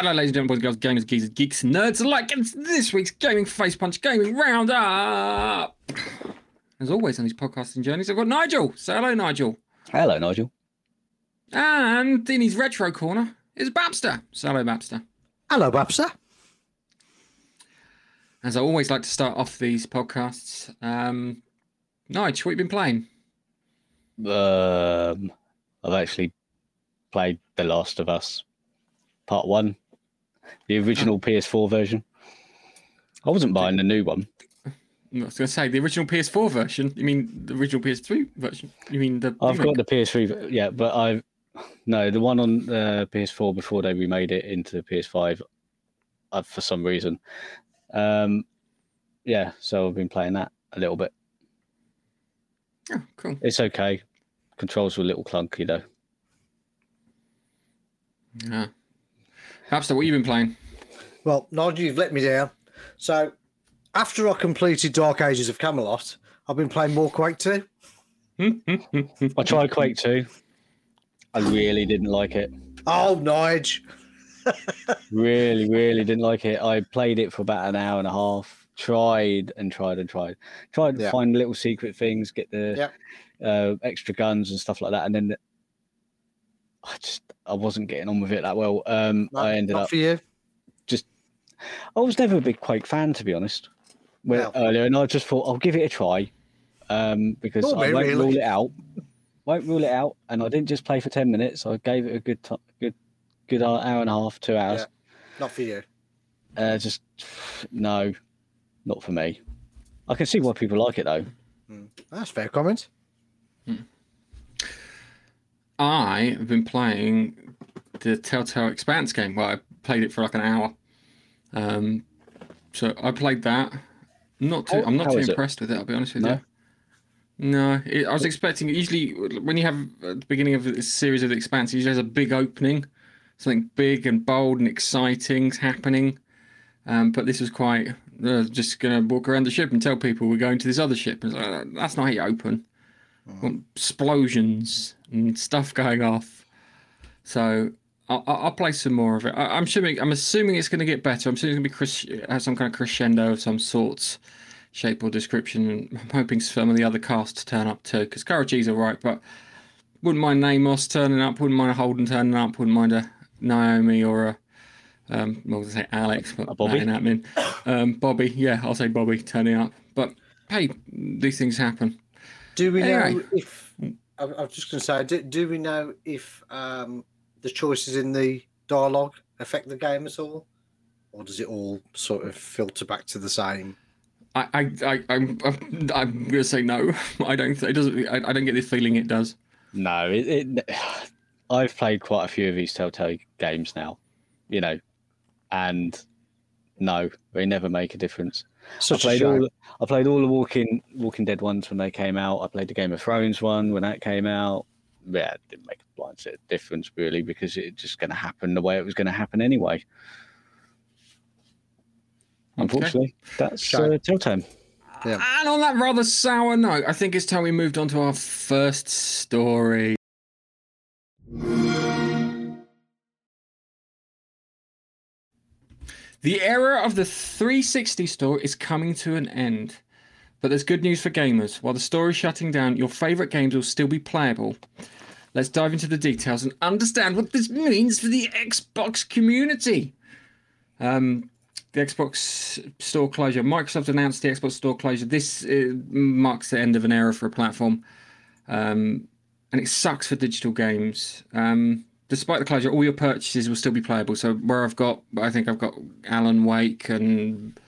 Hello, ladies and gentlemen, boys, girls, gamers, geezers, geeks, nerds alike. And it's this week's Gaming Face Punch Gaming Roundup. As always on these podcasting journeys, I've got Nigel. Say hello, Nigel. Hello, Nigel. And in his retro corner is Babster. Say hello, Babster. Hello, Babster. As I always like to start off these podcasts, um, Nigel, what have you been playing? Um, I've actually played The Last of Us Part One, the original PS4 version. I wasn't buying the new one. I was going to say the original PS4 version. You mean the original PS3 version? You mean the? I've remake? got the PS3, yeah, but I no the one on the PS4 before they remade it into the PS5 uh, for some reason. Um, yeah, so I've been playing that a little bit. Oh, cool. It's okay. Controls were a little clunky though. Yeah. Babster, what have you been playing? Well, Nigel, you've let me down. So, after I completed Dark Ages of Camelot, I've been playing more Quake 2. I tried Quake 2. I really didn't like it. Oh, Nige. Really, really didn't like it. I played it for about an hour and a half. Tried and tried and tried. Tried to Yeah. find little secret things, get the uh, extra guns and stuff like that, and then I just I wasn't getting on with it that well. Um, No, I ended not up for you. Just I was never a big Quake fan, to be honest. Well, Well- earlier, and I just thought I'll give it a try um, because Nor I won't really. rule it out. Won't rule it out, and I didn't just play for ten minutes. I gave it a good, t- good, good hour and a half, two hours. Yeah. Not for you. Uh, just no, not for me. I can see why people like it though. That's fair comment. I have been playing the Telltale Expanse game. Well, I played it for like an hour. Um, so I played that. Not too. I'm not too is it? impressed with it. I'll be honest with No? you. No, it, I was expecting. Usually, when you have at the beginning of a series of the Expanse, it usually has a big opening, something big and bold and exciting's happening. Um, but this was quite uh, just gonna walk around the ship and tell people we're going to this other ship. And like, "Uh, that's not how you open. Want Explosions and stuff going off. So I'll, I'll I'll play some more of it. I, I'm assuming I'm assuming it's going to get better. I'm assuming it's going to be cres- have some kind of crescendo of some sorts, shape or description. And I'm hoping some of the other cast to turn up too, because Karachi's all right, but wouldn't mind Namos turning up. Wouldn't mind a Holden turning up. Wouldn't mind a Naomi or a um, well, I was gonna say Alex, but A Bobby? that ain't. Um, Bobby, yeah, I'll say Bobby turning up. But hey, these things happen. Do we know Anyway. if. I, I was just going to say, do, do we know if um, the choices in the dialogue affect the game at all? Or does it all sort of filter back to the same? I, I, I, I'm, I'm, I'm gonna say no. I don't. It doesn't. I, I don't get the feeling it does. No, it, it. I've played quite a few of these Telltale games now, you know, and no, they never make a difference. I Such a played shame. all. I played all the Walking Walking Dead ones when they came out. I played the Game of Thrones one when that came out. Yeah, it didn't make a blind set of difference really because it's just going to happen the way it was going to happen anyway. Unfortunately, that's Shame. uh, Telltale. Yeah. And on that rather sour note, I think it's time we moved on to our first story. The era of the 360 store is coming to an end. But there's good news for gamers. While the store is shutting down, your favourite games will still be playable. Let's dive into the details and understand what this means for the Xbox community. Um, the Xbox store closure. Microsoft announced the Xbox store closure. This uh, marks the end of an era for a platform, um, and it sucks for digital games. Um, despite the closure, all your purchases will still be playable. So where I've got, I think I've got Alan Wake and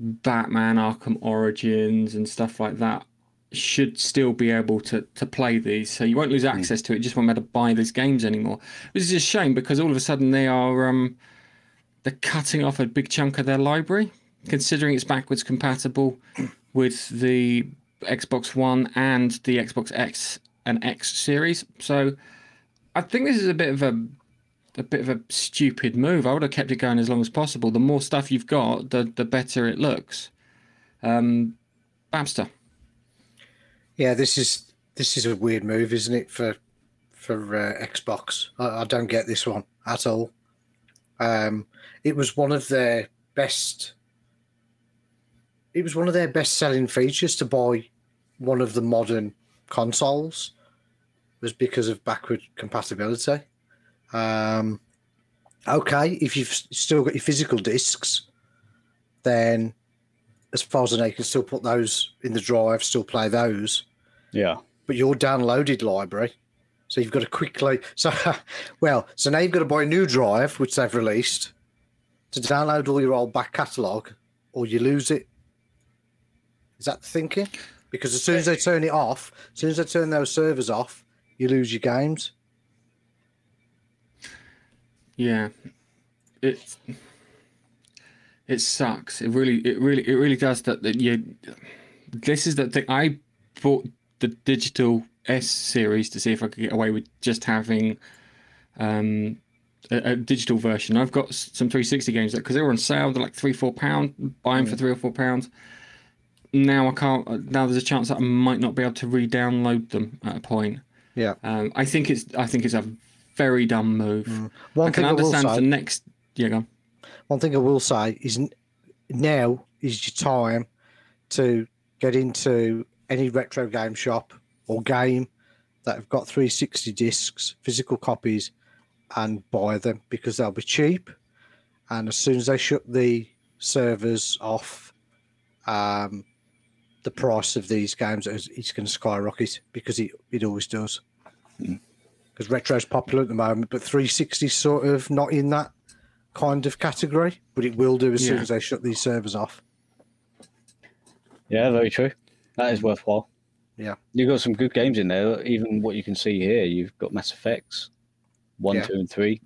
Batman Arkham Origins and stuff like that. Should still be able to to play these, so you won't lose access to it. You just won't be able to buy these games anymore. Which is a shame because all of a sudden they are um, they're cutting off a big chunk of their library, considering it's backwards compatible with the Xbox One and the Xbox X and X series. So I think this is a bit of a a bit of a stupid move. I would have kept it going as long as possible. The more stuff you've got, the the better it looks. Um, Babster. Yeah, this is this is a weird move, isn't it, for for uh, Xbox? I, I don't get this one at all. Um, it was one of their best. It was one of their best selling features to buy one of the modern consoles, was because of backward compatibility. Um, okay, if you've still got your physical discs, then as far as I know, you can still put those in the drive, still play those. Yeah. But your downloaded library, so you've got to quickly. So, well, so now you've got to buy a new drive, which they've released, to download all your old back catalogue, or you lose it. Is that the thinking? Because as soon as they turn it off, as soon as they turn those servers off, you lose your games. Yeah, it it sucks. It really, it really, it really does. That that you. This is the thing. I bought the digital S series to see if I could get away with just having um, a, a digital version. I've got some 360 games that because they were on sale. They're like three, four pound. Buy them for three or four pounds. Now I can't. uh, Now there's a chance that I might not be able to re-download them at a point. Yeah. Um, I think it's. I think it's a very dumb move. One I can thing I will say, the next. Yeah, go on. one thing I will say is now is your time to get into any retro game shop or game that have got 360 discs, physical copies, and buy them because they'll be cheap. And as soon as they shut the servers off, um, the price of these games is it's going to skyrocket because it, it always does. Hmm. Because retro's popular at the moment, but 360 is sort of not in that kind of category, but it will do as soon as they shut these servers off. Yeah, very true. That is worthwhile. Yeah. You've got some good games in there. Even what you can see here, you've got Mass Effects, one, Yeah. two, and three.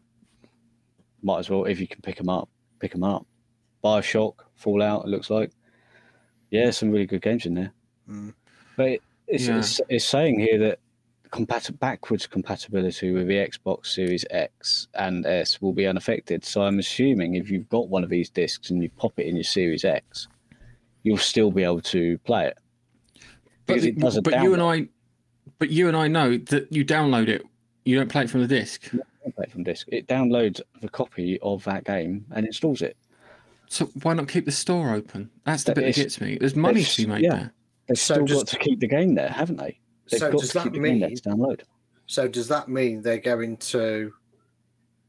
Might as well, if you can pick them up, pick them up. Bioshock, Fallout, it looks like. Yeah, some really good games in there. Mm. But it- it's, Yeah. it's, it's saying here that compat- backwards compatibility with the Xbox Series X and S will be unaffected. So I'm assuming if you've got one of these discs and you pop it in your Series X, you'll still be able to play it. But, Because it does a but you and. I, but you and I know that you download it. You don't play it from the disc. Don't play it from disc. It downloads the copy of that game and installs it. So why not keep the store open? That's the That bit that gets me. There's money to be made yeah. there. They've So still just- got to keep the game there, haven't they? They've So got does to that keep the game there mean- to download. So does that mean they're going to,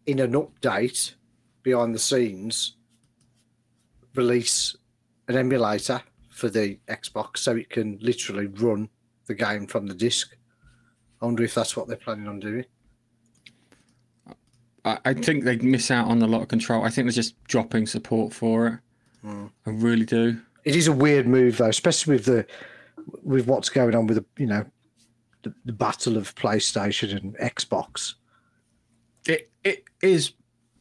in an update behind the scenes, release an emulator for the Xbox so it can literally run the game from the disc? I wonder if that's what they're planning on doing. I, I think they miss out on a lot of control. I think they're just dropping support for it. Hmm. I really do. It is a weird move though, especially with the with what's going on with the you know the, the battle of PlayStation and Xbox. It it is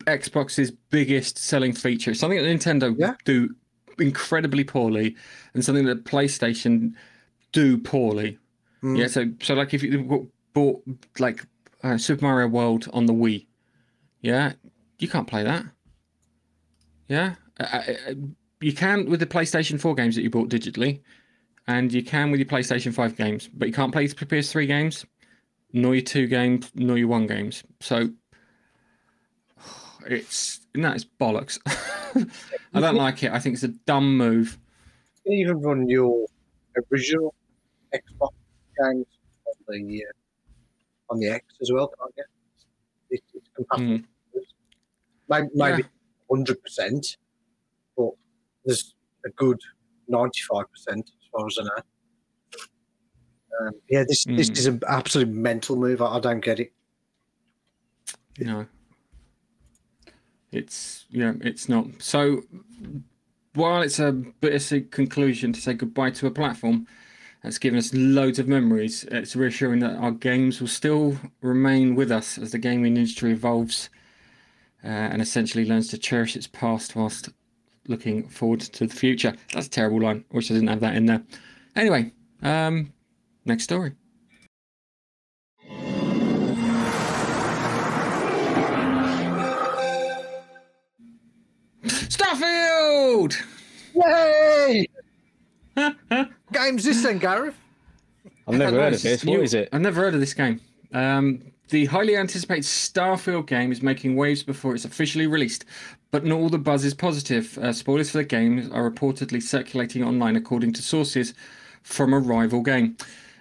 Xbox's biggest selling feature. It's something that Nintendo Yeah. do incredibly poorly, and something that PlayStation do poorly. Mm. Yeah, so so like if you bought like uh, Super Mario World on the Wii, yeah, you can't play that. Yeah, uh, uh, uh, you can with the PlayStation Four games that you bought digitally, and you can with your PlayStation Five games, but you can't play the PS3 games, nor your two games, nor your one games. So it's no, it's bollocks. I don't like it. I think it's a dumb move. You can even run your original Xbox games on the uh, on the X as well, can't you? It, it's compatible. Maybe maybe hundred percent, but there's a good ninety-five percent as far as I know. Um, yeah, this this Mm. is an absolute mental move. I, I don't get it. No. It's yeah, it's not. So while it's a bittersweet conclusion to say goodbye to a platform that's given us loads of memories, it's reassuring that our games will still remain with us as the gaming industry evolves uh, and essentially learns to cherish its past whilst looking forward to the future. That's a terrible line. Wish I didn't have that in there. Anyway, um, next story. Starfield! Yay! Game's this then, Gareth? I've never heard of it's this. new. What is it? I've never heard of this game. Um, the highly anticipated Starfield game is making waves before it's officially released, but not all the buzz is positive. Uh, spoilers for the game are reportedly circulating online, according to sources from a rival game.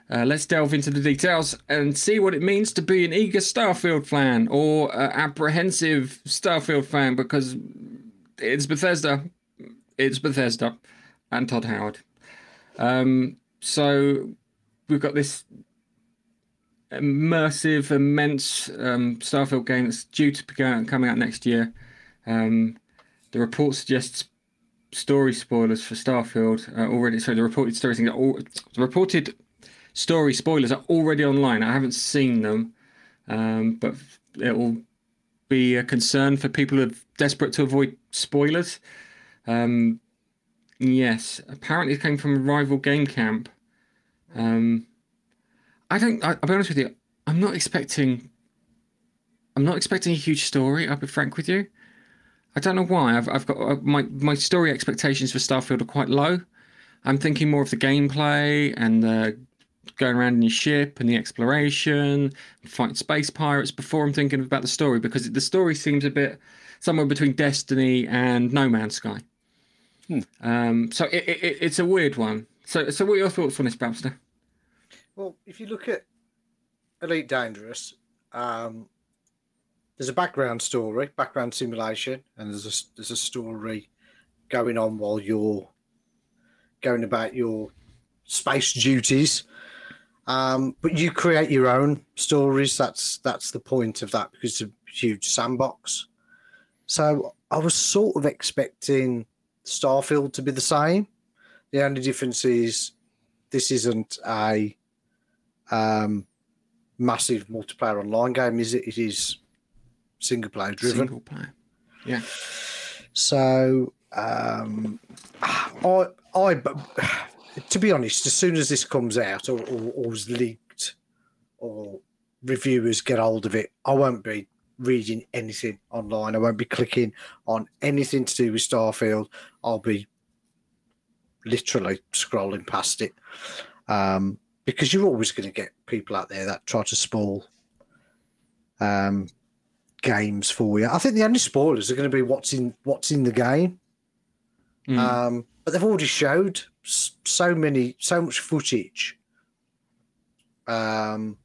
Uh, let's delve into the details and see what it means to be an eager Starfield fan or uh, apprehensive Starfield fan because it's Bethesda. It's Bethesda and Todd Howard. Um, so we've got this immersive, immense um, Starfield game that's due to be coming out next year. Um, the report suggests story spoilers for Starfield uh, already. So the reported story things all, the reported story spoilers are already online. I haven't seen them, um, but it will be a concern for people who are desperate to avoid spoilers. Um, yes, apparently it came from a rival game camp. Um, I don't. I, will be honest with you. I'm not expecting. I'm not expecting a huge story. I'll be frank with you. I don't know why. I've I've got uh, my my story expectations for Starfield are quite low. I'm thinking more of the gameplay and the going around in your ship and the exploration, fighting space pirates before I'm thinking about the story because the story seems a bit somewhere between Destiny and No Man's Sky. Hmm. Um, so it, it, it's a weird one. So, so what are your thoughts on this, Babster? Well, if you look at Elite Dangerous, um, there's a background story, background simulation, and there's a there's a story going on while you're going about your space duties. Um, but you create your own stories. That's that's the point of that because it's a huge sandbox. So I was sort of expecting Starfield to be the same. The only difference is this isn't a um, massive multiplayer online game, is it? It is single player driven. Single player. Yeah. So um, I, I, to be honest, as soon as this comes out or, or, or is leaked or reviewers get hold of it, I won't be reading anything online. I won't be clicking on anything to do with Starfield. I'll be literally scrolling past it. Um, because you're always going to get people out there that try to spoil um, games for you. I think the only spoilers are going to be what's in what's in the game. Mm. Um, but they've already showed so many, so much footage. Um,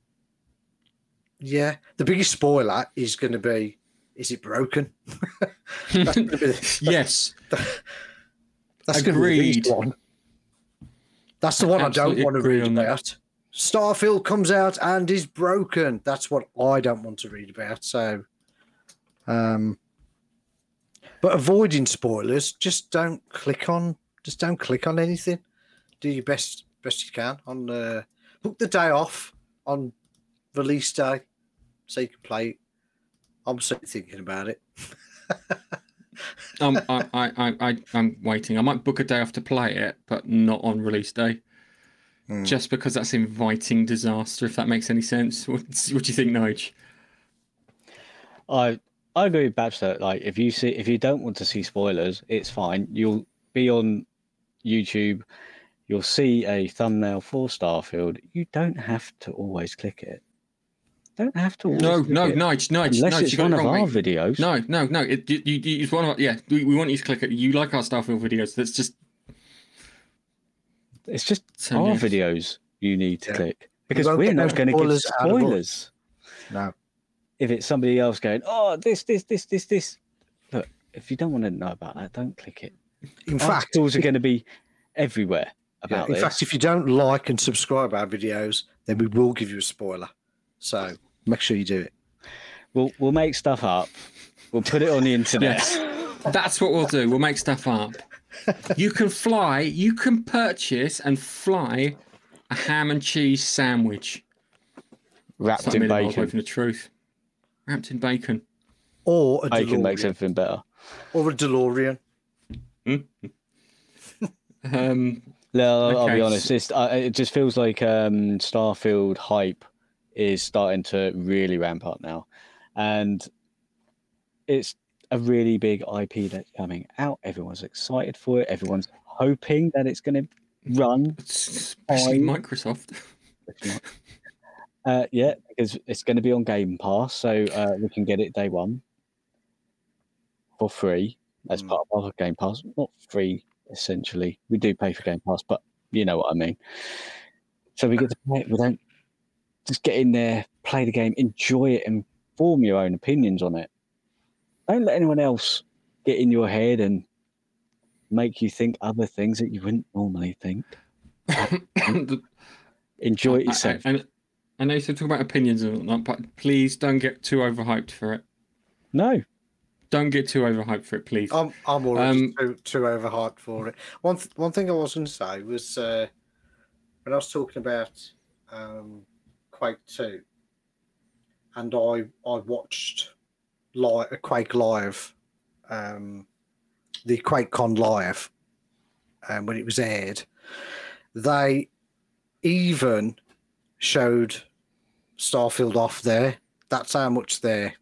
yeah, the biggest spoiler is going to be: is it broken? be, yes, that's Agreed. Going to be the one. That's the one I don't want to read about. Starfield comes out and is broken. That's what I don't want to read about. So, um, but avoiding spoilers, just don't click on, just don't click on anything. Do your best, best you can on. Uh, book the day off on release day, so you can play. I'm certainly thinking about it. um, I, I, I, I'm waiting. I might book a day off to play it, but not on release day. Mm. Just because that's inviting disaster, if that makes any sense. What, what do you think, Nige? I I agree with Babster. Like, if you see, if you don't want to see spoilers, it's fine. You'll be on YouTube. You'll see a thumbnail for Starfield. You don't have to always click it don't have to. No, no, it. Nige, Nige, Unless Nige, it's one of our videos. No, no, no. It, you, you, it's one of our, yeah. We, we want you to click it. You like our Starfield videos. That's just. It's just so our yes. videos you need to yeah. click because we're not going to give spoilers. No. If it's somebody else going, oh, this, this, this, this, this. Look, if you don't want to know about that, don't click it. In Articles fact, tools are going to be everywhere about yeah, in this. fact, if you don't like and subscribe our videos, then we will give you a spoiler. So make sure you do it. We'll we'll make stuff up. We'll put it on the internet. yes. That's what we'll do. We'll make stuff up. You can fly. You can purchase and fly a ham and cheese sandwich wrapped in bacon. From the truth, wrapped in bacon. Or a bacon DeLorean. makes everything better. Or a DeLorean. um, no, I'll, okay. be honest. Uh, it just feels like um, Starfield hype is starting to really ramp up now, and it's a really big IP that's coming out. Everyone's excited for it. Everyone's hoping that it's going to run. Especially Microsoft. Uh, yeah, because it's going to be on Game Pass, so uh, we can get it day one for free as Mm. part of our Game Pass. Not free, essentially. We do pay for Game Pass, but you know what I mean. So we get to play it. We don't just get in there, play the game, enjoy it, and form your own opinions on it. Don't let anyone else get in your head and make you think other things that you wouldn't normally think. Enjoy it yourself. I, I, I know you said talk about opinions and whatnot, but please don't get too overhyped for it. no, Don't get too overhyped for it, please. I'm I'm already Um, too too overhyped for it. One th- one thing I was going to say was uh, when I was talking about um, Quake Two, and I I watched live Quake live, um, the QuakeCon live, um, when it was aired. They even showed Starfield off there. That's how much they're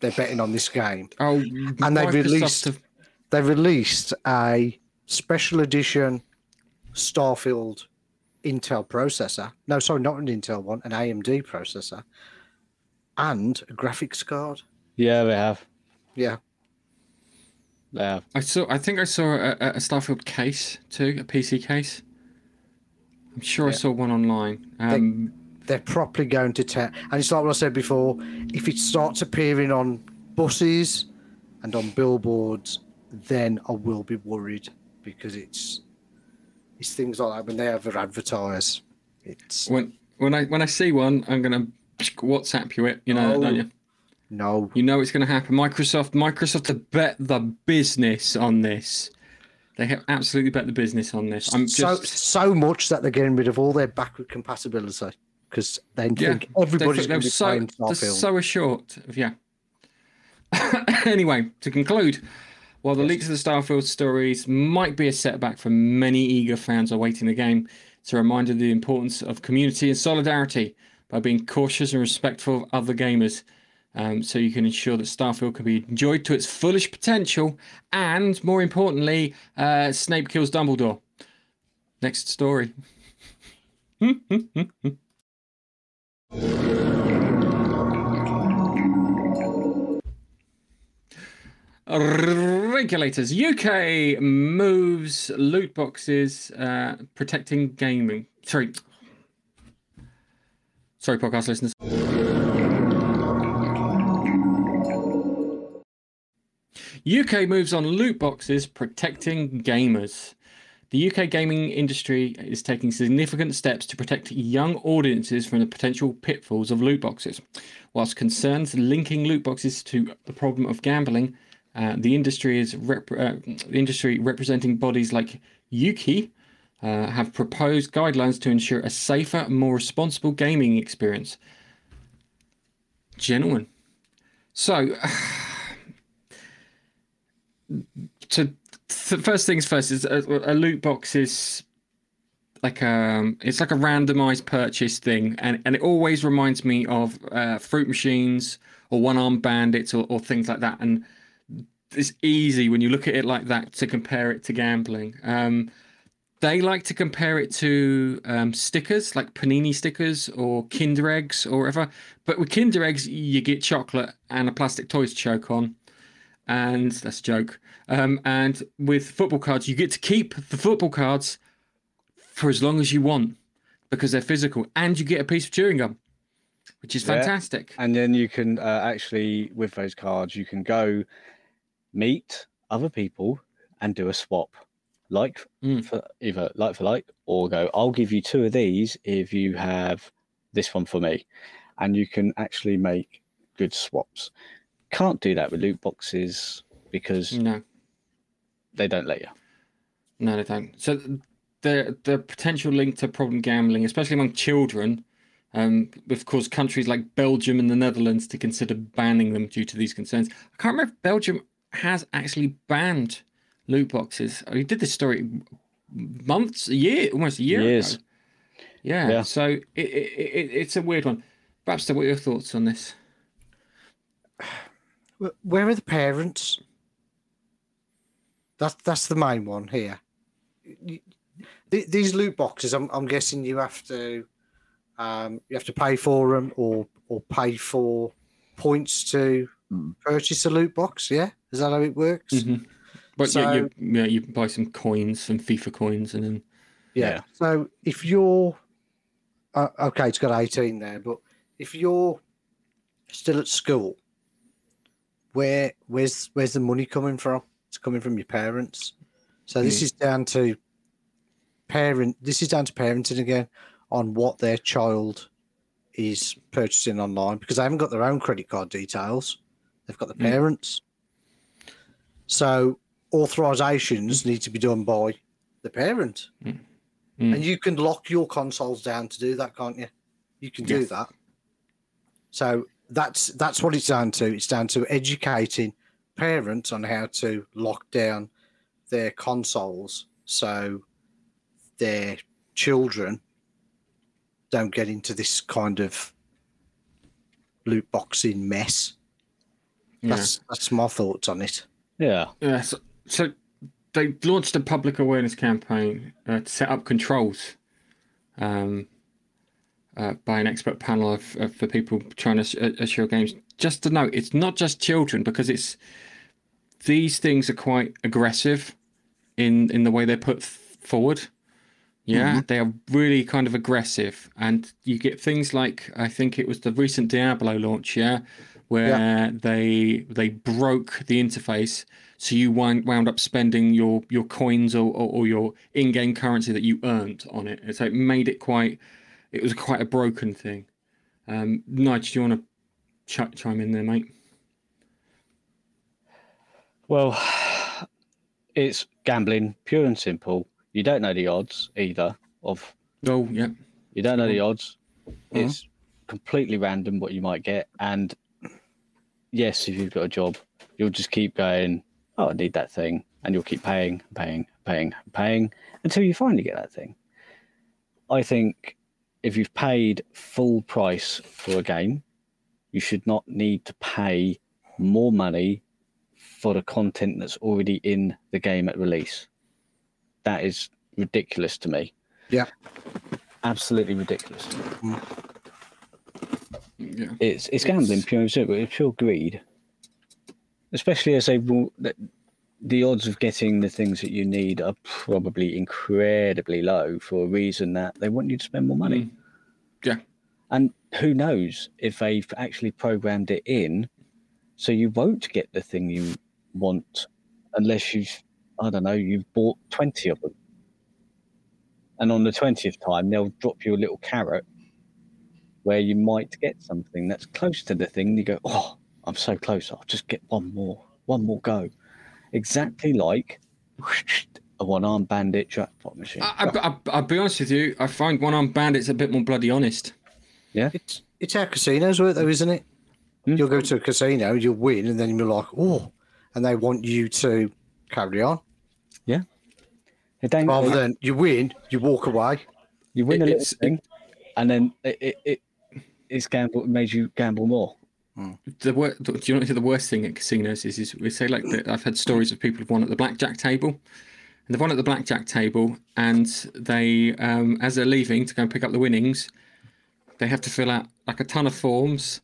they're betting on this game oh, and they released- have- they released a special edition Starfield Intel processor. No, sorry, not an Intel one, an AMD processor, and a graphics card. yeah, they have. Yeah, They have. I saw. I think I saw a, a a Starfield case too, a PC case. I'm sure I saw one online. Um, they're properly going to tell. And it's like what I said before: if it starts appearing on buses and on billboards, then I will be worried because it's it's things like that when they ever advertise. It's when when I when I see one, I'm gonna WhatsApp you it. You know, Oh. don't you? no. You know it's going to happen. Microsoft, Microsoft have bet the business on this. They have absolutely bet the business on this. I'm just so much that they're getting rid of all their backward compatibility because they yeah. think everybody's going to be so playing they're Starfield. so assured of yeah. anyway, to conclude, while the leaks of the Starfield stories might be a setback for many eager fans awaiting the game, it's a reminder of the importance of community and solidarity by being cautious and respectful of other gamers. Um, so you can ensure that Starfield can be enjoyed to its fullest potential, and more importantly, uh, Snape kills Dumbledore. Next story. Regulators. UK moves loot boxes, uh, protecting gaming. Sorry. Sorry, podcast listeners. UK moves on loot boxes, protecting gamers. The UK gaming industry is taking significant steps to protect young audiences from the potential pitfalls of loot boxes. Whilst concerns linking loot boxes to the problem of gambling, uh, the industry is rep- uh, industry representing bodies like Ukie uh, have proposed guidelines to ensure a safer, more responsible gaming experience. Gentlemen, so to th- first things first is a, a loot box is like um it's like a randomized purchase thing and and it always reminds me of uh, fruit machines or one armed bandits or, or things like that and it's easy when you look at it like that to compare it to gambling um they like to compare it to um, stickers like panini stickers or kinder eggs or whatever but with kinder eggs you get chocolate and a plastic toy to choke on and that's a joke. Um, and with football cards, you get to keep the football cards for as long as you want because they're physical, and you get a piece of chewing gum, which is Yeah. fantastic. And then you can uh, actually, with those cards, you can go meet other people and do a swap, like Mm. for either like for like, or go. I'll give you two of these if you have this one for me, and you can actually make good swaps. Can't do that with loot boxes because No, they don't let you. no, they don't. So the the potential link to problem gambling, especially among children. Um, of course, countries like Belgium and the Netherlands to consider banning them due to these concerns. I can't remember if Belgium has actually banned loot boxes. We did this story months, a year, almost a year Years. ago. Yeah, Yeah. so it, it, it, it's a weird one. Babster, what are your thoughts on this? Where are the parents? That's that's the main one here. These loot boxes, I'm, I'm guessing you have to Um, you have to pay for them or or pay for points to Mm. purchase a loot box. Yeah, is that how it works? Mhm. But So- yeah, you, yeah, you buy some coins, some FIFA coins, and then Yeah. Yeah. So if you're uh, okay, it's got 18 there, but if you're still at school, where where's where's the money coming from? It's coming from your parents. So this is down to parent. This is down to parenting again on what their child is purchasing online because they haven't got their own credit card details. They've got the Mm. Parents. So authorizations need to be done by the parent. Mm. And you can lock your consoles down to do that, can't you? You can do Yes. that. So that's that's what it's down to. It's down to educating parents on how to lock down their consoles so their children don't get into this kind of loot boxing mess. yeah. That's that's my thoughts on it. Yeah. Yeah, so, so they launched a public awareness campaign uh, to set up controls um, uh, by an expert panel of, of for people trying to uh, assure games. Just to note, it's not just children because it's these things are quite aggressive in in the way they're put forward. Yeah, they are really kind of aggressive, and you get things like I think it was the recent Diablo launch. Yeah, where they they broke the interface, so you wound, wound up spending your your coins or, or, or your in-game currency that you earned on it. And so it made it quite. It was quite a broken thing. Um, Nigel, do you want to ch- chime in there, mate? Well, it's gambling, pure and simple. You don't know the odds either of Oh, yeah. you don't know the odds. Mhm. It's completely random what you might get. And yes, if you've got a job, you'll just keep going, Oh, I need that thing. And you'll keep paying, paying, paying, paying until you finally get that thing. I think if you've paid full price for a game, you should not need to pay more money for the content that's already in the game at release. That is ridiculous to me. Yeah. Absolutely ridiculous. Mm. Yeah. It's it's gambling pure and simple. It's pure greed. Especially as they will, that the odds of getting the things that you need are probably incredibly low for a reason that they want you to spend more money. Mm. Yeah. And who knows if they've actually programmed it in so you won't get the thing you want unless you've, I don't know, you've bought 20 of them. And on the 20th time, they'll drop you a little carrot where you might get something that's close to the thing. You go, oh, I'm so close. I'll just get one more, one more go. Exactly like a one armed bandit jackpot machine. I, I, I, I'll be honest with you. I find one armed bandits a bit more bloody honest. Yeah. It's it's how casinos work, though, isn't it? Hmm. You'll go to a casino, you'll win, and then you're like, oh, and they want you to carry on. Yeah. don't- Rather than you win, you walk away. you win a little thing, and then it, it, it it's gamble. Made you gamble more. The wor- do you know what the worst thing at casinos is? Is we say like that. I've had stories of people who've won at the blackjack table, and they've won at the blackjack table, and they, um, as they're leaving to go and pick up the winnings, they have to fill out like a ton of forms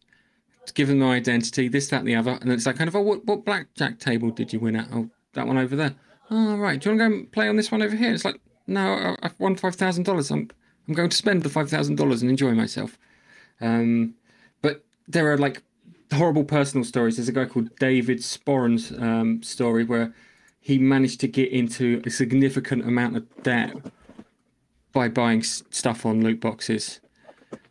to give them their identity, this, that, and the other, and it's like kind of, oh, what, what blackjack table did you win at? Oh, that one over there. Oh, right. Do you want to go and play on this one over here? It's like, no, I- I've won five thousand dollars. I'm I'm going to spend the five thousand dollars and enjoy myself. Um, but there are like horrible personal stories. There's a guy called David Sporran's um, story where he managed to get into a significant amount of debt by buying s- stuff on loot boxes.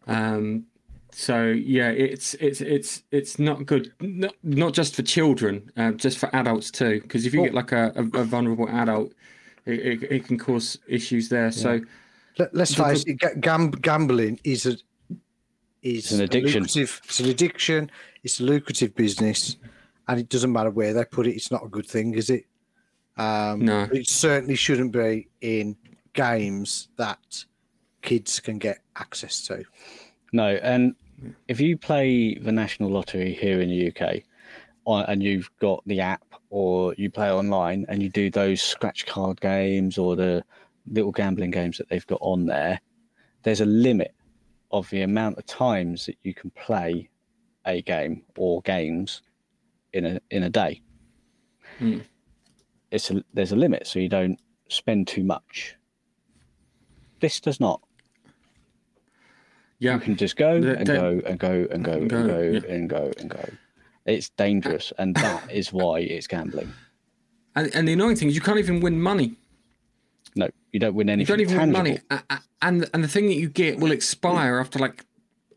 Um, so yeah, it's it's it's it's not good. Not not just for children, uh, just for adults too. Because if you get like a, a, a vulnerable adult, it, it, it can cause issues there. So Let, let's face it, ga- gam- gambling is a is an addiction. lucrative- it's an addiction. It's a lucrative business, and it doesn't matter where they put it. It's not a good thing, is it? Um, No. It certainly shouldn't be in games that kids can get access to. No, and if you play the national lottery here in the UK, on- and you've got the app, or you play online, and you do those scratch card games or the little gambling games that they've got on there, there's a limit of the amount of times that you can play a game or games in a in a day. Hmm. It's a, there's a limit, so you don't spend too much. This does not. Yeah. You can just go The- and the- go and go and go and Go, go yeah. and go and go. It's dangerous, and that is why it's gambling. And, and the annoying thing is you can't even win money. No, you don't win anything. You don't even tangible. win money. And and the thing that you get will expire after like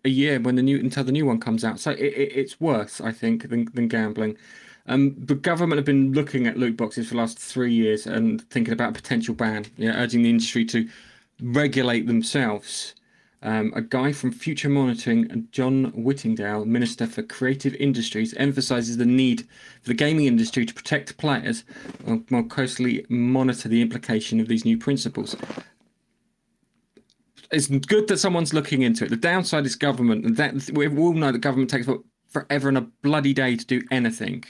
a year when the new until the new one comes out. So it, it, it's worse, I think, than, than gambling. Um, the government have been looking at loot boxes for the last three years and thinking about a potential ban. Yeah, urging the industry to regulate themselves. Um, a guy from Future Monitoring, John Whittingdale, Minister for Creative Industries, emphasizes the need for the gaming industry to protect players and more closely monitor the implication of these new principles. It's good that someone's looking into it. The downside is government, and that we all know that government takes forever and a bloody day to do anything,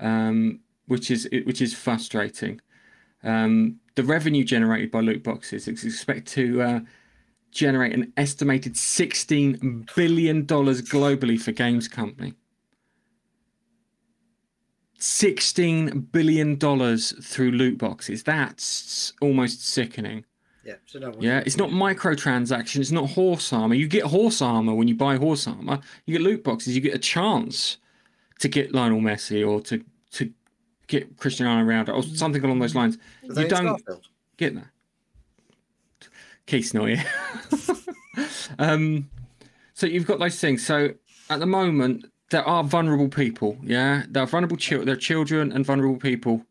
um, which is which is frustrating. Um, the revenue generated by loot boxes is expected to uh, generate an estimated $16 billion globally for games company. $16 billion through loot boxes. That's almost sickening. Yeah. So no Yeah, it's not microtransactions. It's not horse armor. You get horse armor when you buy horse armor. You get loot boxes. You get a chance to get Lionel Messi or to to get Cristiano Ronaldo or something along those lines. You don't Starfield? get that. Keith's not here. um, so you've got those things. So at the moment, there are vulnerable people. Yeah, there are vulnerable children. There are children and vulnerable people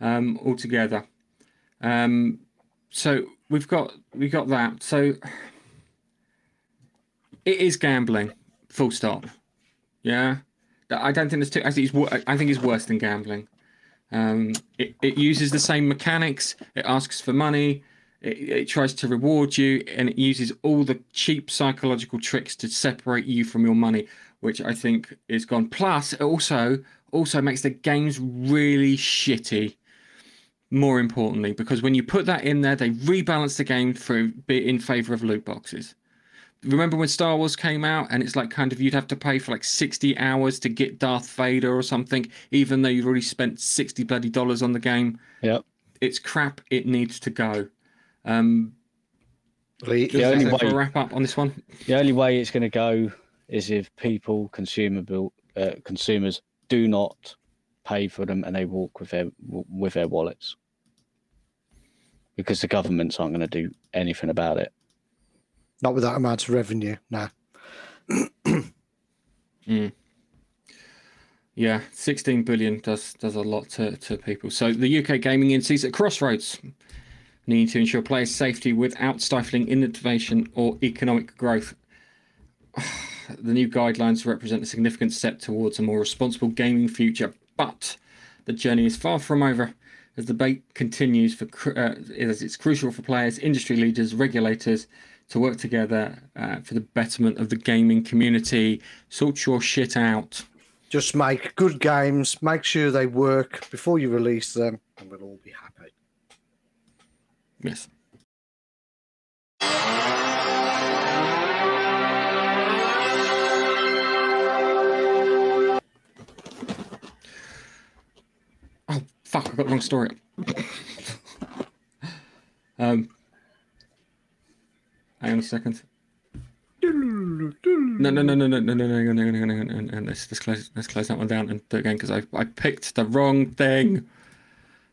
um, all together. Um, so we've got we've got that. So it is gambling. Full stop. Yeah, I don't think there's too. I think it's I think it's worse than gambling. Um, it, it uses the same mechanics. It asks for money. It, it tries to reward you, and it uses all the cheap psychological tricks to separate you from your money, which I think is gone. Plus, it also also makes the games really shitty. More importantly, because when you put that in there, they rebalance the game for in favor of loot boxes. Remember when Star Wars came out, and it's like kind of you'd have to pay for like sixty hours to get Darth Vader or something, even though you've already spent sixty bloody dollars on the game. Yep. It's crap. It needs to go. Um, Lee, The only way- a wrap up on this one. The only way it's going to go is if people, consumable uh, consumers, do not pay for them and they walk with their with their wallets, because the governments aren't going to do anything about it. Not with that amount of revenue. No. Yeah, 16 billion does does a lot to, to people. So the UK gaming industry is at crossroads, needing to ensure players' safety without stifling innovation or economic growth. the new guidelines represent a significant step towards a more responsible gaming future, but the journey is far from over. As the debate continues, for uh, as it's crucial for players, industry leaders, regulators to work together uh, for the betterment of the gaming community. Sort your shit out. Just make good games. Make sure they work before you release them, and we'll all be happy. Yes. Oh fuck! I got the wrong story. um, hang on a second. No, no, no, no, no, no, no, no, no, no, no, no, no, no, no. Let's, let's close, let's close that one down and do it again because I, I picked the wrong thing.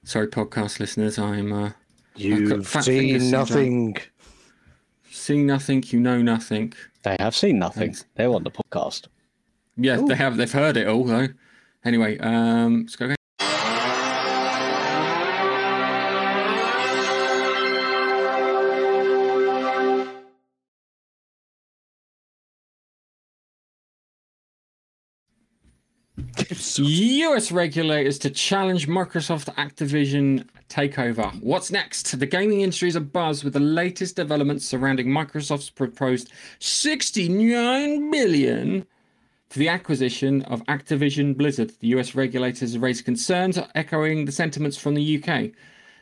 Sorry, podcast listeners. I'm uh, You've seen nothing. see nothing, you know nothing. They have seen nothing. Thanks. They're on the podcast. Yeah, they have. They've heard it all though. Anyway, um, let's go US regulators to challenge Microsoft Activision takeover. What's next? The gaming industry is abuzz with the latest developments surrounding Microsoft's proposed 69 billion for the acquisition of Activision Blizzard. The US regulators have raised concerns echoing the sentiments from the UK.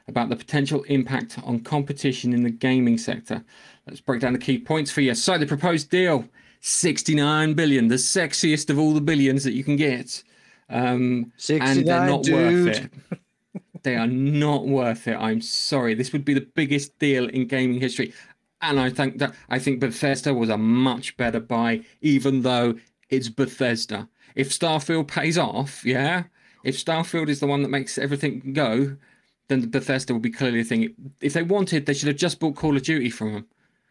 about the potential impact on competition in the gaming sector. Let's break down the key points for you. So, the proposed deal 69 billion, the sexiest of all the billions that you can get. Um, and they're not dude. worth it. They are not worth it. I'm sorry. This would be the biggest deal in gaming history. And I think that I think Bethesda was a much better buy, even though it's Bethesda. If Starfield pays off, yeah, if Starfield is the one that makes everything go, then Bethesda will be clearly a thing. If they wanted, they should have just bought Call of Duty from them.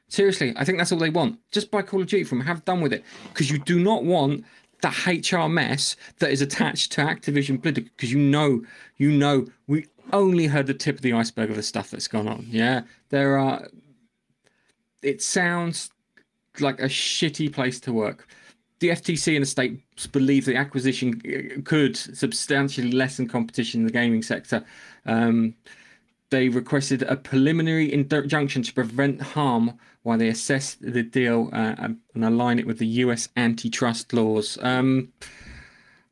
Seriously, I think that's all they want. Just buy Call of Duty from them, have done with it. Because you do not want the HR mess that is attached to Activision Blizzard. Because you know, you know, we only heard the tip of the iceberg of the stuff that's gone on. Yeah, there are. It sounds like a shitty place to work. The FTC and the states believe the acquisition uh, could substantially lessen competition in the gaming sector. Um, they requested a preliminary injunction to prevent harm while they assess the deal uh, and align it with the US antitrust laws. Um,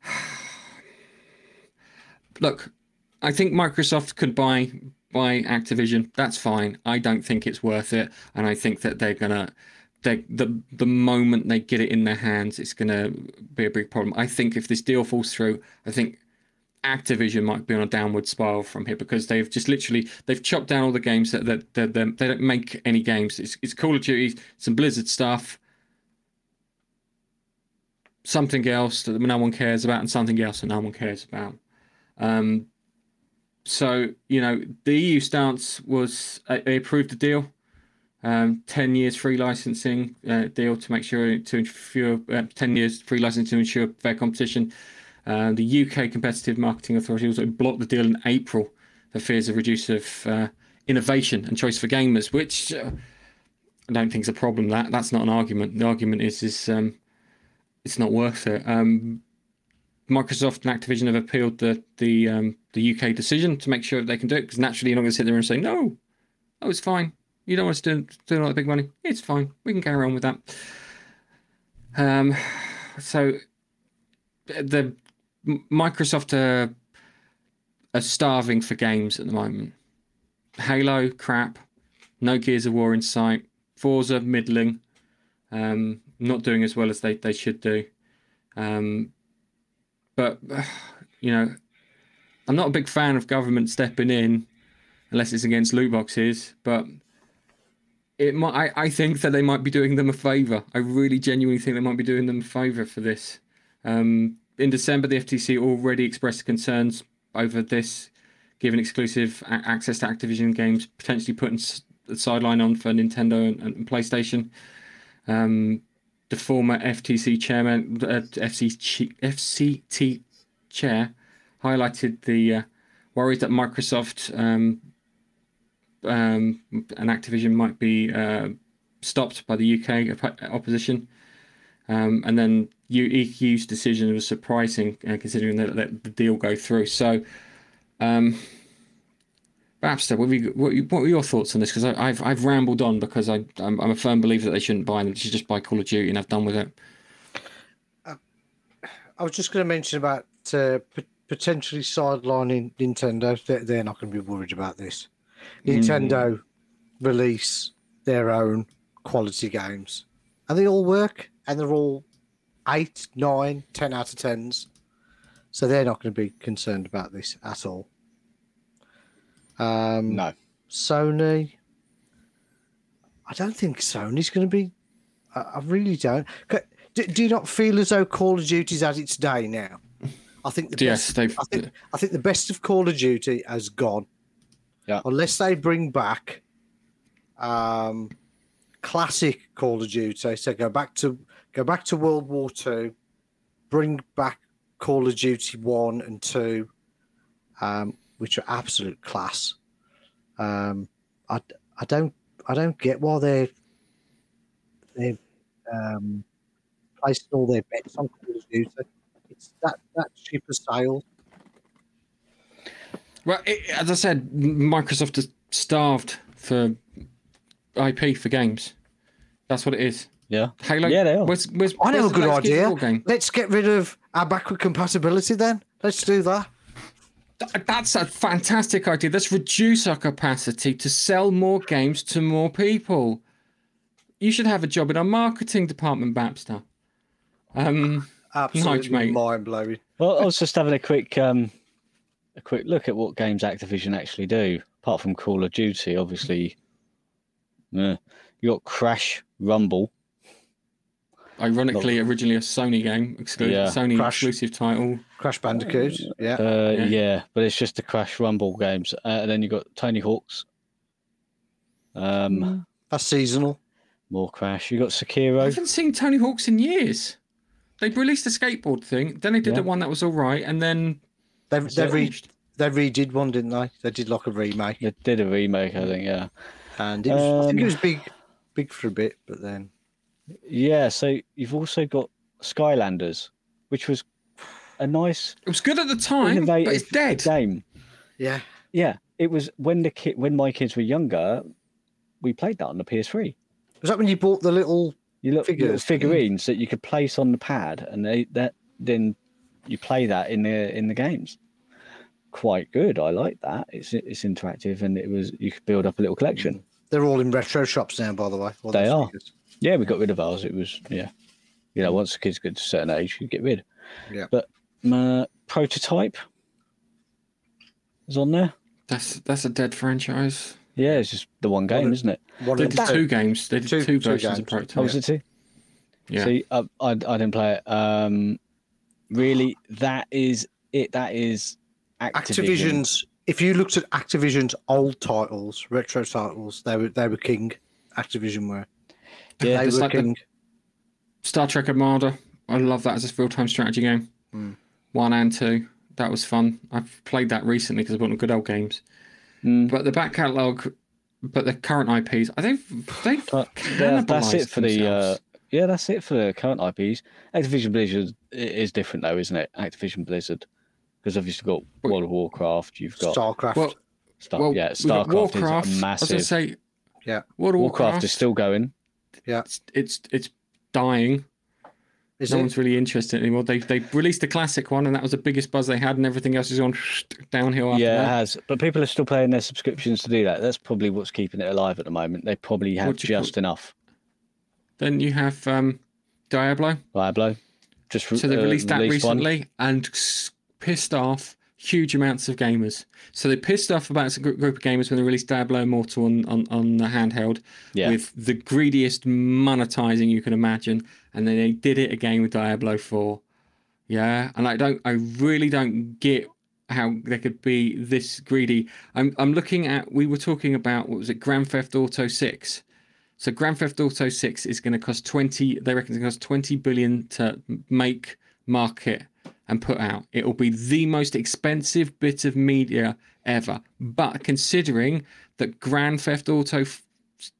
look, I think Microsoft could buy buy Activision. That's fine. I don't think it's worth it, and I think that they're gonna. The the moment they get it in their hands, it's gonna be a big problem. I think if this deal falls through, I think Activision might be on a downward spiral from here because they've just literally they've chopped down all the games that that, that, that they don't make any games. It's, it's Call of Duty, some Blizzard stuff, something else that no one cares about, and something else that no one cares about. Um, so you know the EU stance was uh, they approved the deal, um, ten years free licensing uh, deal to make sure to ensure uh, ten years free licensing to ensure fair competition. Uh, the UK Competitive Marketing Authority also blocked the deal in April for fears of reduce of uh, innovation and choice for gamers, which uh, I don't think is a problem. That that's not an argument. The argument is is um, it's not worth it. Um, Microsoft and Activision have appealed the the um, the UK decision to make sure that they can do it because naturally you're not going to sit there and say no, oh it's fine. You don't want us to do all that big money. It's fine. We can carry on with that. Um, so the Microsoft are, are starving for games at the moment. Halo, crap. No Gears of War in sight. Forza, middling. Um, not doing as well as they, they should do. Um, but, you know, I'm not a big fan of government stepping in unless it's against loot boxes, but it might, I, I think that they might be doing them a favour. I really genuinely think they might be doing them a favour for this. Um, in December, the FTC already expressed concerns over this, given exclusive access to Activision games, potentially putting the sideline on for Nintendo and, and PlayStation. Um, the former FTC chairman, uh, FCC, FCT chair, highlighted the uh, worries that Microsoft um, um, and Activision might be uh, stopped by the UK opposition. Um, and then EU's decision was surprising, uh, considering that let the deal go through. So, um, Babster, what, you, what, what, were your thoughts on this? Because I've I've rambled on because I I'm, I'm, a firm believer that they shouldn't buy them. They should just buy Call of Duty and I've done with it. Uh, I was just going to mention about uh, p- potentially sidelining Nintendo. They're, they're not going to be worried about this. Nintendo mm. release their own quality games, and they all work, and they're all eight, nine, ten out of tens. So they're not going to be concerned about this at all. Um, no. Sony. I don't think Sony's going to be. I, I really don't. Do, do, you not feel as though Call of Duty's at its day now? I think the yes, best, I think, I think the best of Call of Duty has gone. Yeah. Unless they bring back um, classic Call of Duty, so go back to go back to World War Two, bring back Call of Duty One and Two, um, which are absolute class. Um, I, I don't I don't get why they're they're um, all their bets on Call of Duty. It's that that cheaper sales. Well, it, as I said, Microsoft is starved for IP for games. That's what it is. Yeah. Halo. Yeah, they are. Where's, where's, I know a good idea. Let's get rid of our backward compatibility then. Let's do that. Th- That's a fantastic idea. Let's reduce our capacity to sell more games to more people. You should have a job in our marketing department, Babster. Um, Absolutely mate. mind blowing. Well, I was just having a quick um, a quick look at what games Activision actually do. Apart from Call of Duty, obviously, yeah. you got Crash, Rumble. Ironically, originally a Sony game, exclu- Yeah. Sony Crash. exclusive title. Crash Bandicoot. Yeah. Uh, Yeah. yeah. but it's just the Crash Rumble games. Uh, and then you have got Tony Hawk's. Um, That's seasonal. more Crash. You got Sekiro. I haven't seen Tony Hawk's in years. They released a skateboard thing, then they did Yeah. the one that was all right, and then They it's they, re, they redid one, didn't they? They did like a remake, They did a remake, I think. Yeah, and it was, I think it Um, was big, big for a bit, but then yeah. So you've also got Skylanders, which was a nice it was good at the time, but it's dead. game. yeah, Yeah, it was when the kid when my kids were younger. We played that on the PS3. was that when you bought the little? You look little Figures. figurines that you could place on the pad, and they that then you play that in the in the games. Quite good. I like that. It's it's interactive, and it was you could build up a little collection. They're all in retro shops now, by the way. all They are. figures. Yeah, we got rid of ours. It was yeah, you know, once the kids get to a certain age, you get rid. Yeah. But my prototype is on there. That's that's a dead franchise. Yeah, it's just the one game, Well, isn't it? One They did the two games. They did Two- two, two versions of games. Prototype. Oh, was it two? Yeah. See, I, I, I didn't play it. Um, really, that is it. That is Activision. Activision's. If you looked at Activision's old titles, retro titles, they were they were king. Activision were. Yeah, they it's were like the- Star Trek Armada. I love that as a real time strategy game. Hmm. One and two. That was fun. I've played that recently because I bought the good old games. Mm. But the back catalogue, but the current IPs, I think they've Uh, yeah, that's it cannibalised for the. Uh, yeah, that's it for the current IPs. Activision Blizzard is different though, isn't it? Activision Blizzard, because obviously you've got World of Warcraft. You've got Starcraft. Well, Star, well, yeah, Starcraft Warcraft. is I was massive. going to say, Yeah. World of Warcraft, Warcraft is still going. It's it's, it's dying. Is no it? one's really interested anymore. They they released the classic one, and that was the biggest buzz they had, and everything else is on downhill after Yeah, it has. But people are still paying their subscriptions to do that. That's probably what's keeping it alive at the moment. They probably have What do you call- just enough. Then you have um, Diablo. Diablo, just So they uh, released that released one. recently and pissed off huge amounts of gamers. So they pissed off about a group of gamers when they released Diablo Immortal on, on, on the handheld Yeah. with the greediest monetizing you can imagine. And then they did it again with Diablo 4. Yeah. And I don't, I really don't get how they could be this greedy. I'm, I'm looking at, we were talking about, what was it, Grand Theft Auto 6. So Grand Theft Auto 6 is going to cost 20, they reckon it's going to cost 20 billion to make, market, and put out. It will be the most expensive bit of media ever. But considering that Grand Theft Auto f-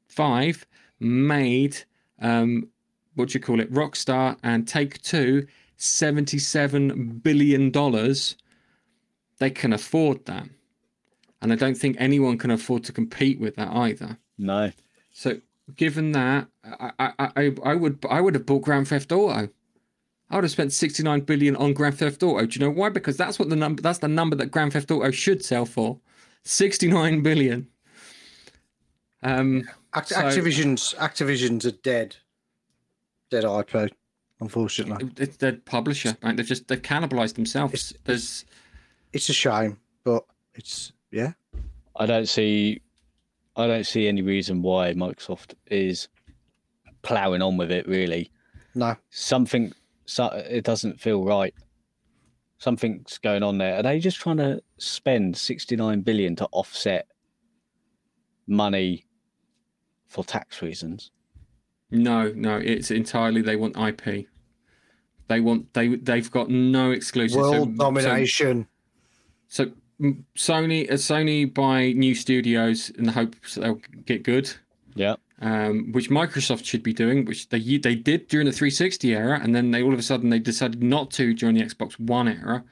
5 made, um, what do you call it, Rockstar and Take Two, $77 billion, they can afford that. And I don't think anyone can afford to compete with that either. No. So given that, I, I, I, I would I would have bought Grand Theft Auto. I would have spent 69 billion on Grand Theft Auto. Do you know why? Because that's what the number that's the number that Grand Theft Auto should sell for. 69 billion. Um Act- so- Activision's Activision's a dead, dead IP. Unfortunately, it's their publisher, right? They've just they've cannibalized themselves. It's- There's it's a shame, but it's yeah. I don't see I don't see any reason why Microsoft is ploughing on with it really. No, Something so it doesn't feel right. Something's going on there. Are they just trying to spend 69 billion to offset money for tax reasons? no, no, it's entirely they want IP. They want they they've got no exclusive. So- world so- domination. So mm, Sony, uh, Sony buy new studios in the hopes they'll get good, Yeah. Um, which Microsoft should be doing, which they they did during the 360 era, and then they all of a sudden they decided not to during the Xbox One era.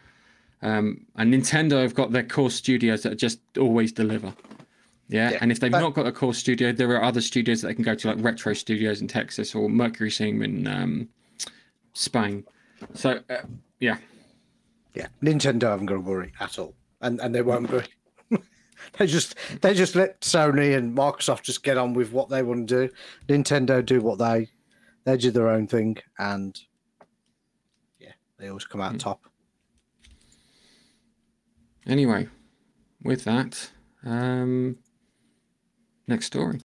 Um, and Nintendo have got their core studios that just always deliver. Yeah, Yeah, and if they've but- not got a core studio, there are other studios that they can go to, like Retro Studios in Texas or Mercury Steam in um, Spain. So, uh, yeah, Yeah, Nintendo haven't got to worry at all. and and they won't be. They just they just let Sony and Microsoft just get on with what they want to do. Nintendo do what they they do their own thing, and yeah, they always come out Hmm. top. Anyway, with that, um, next story.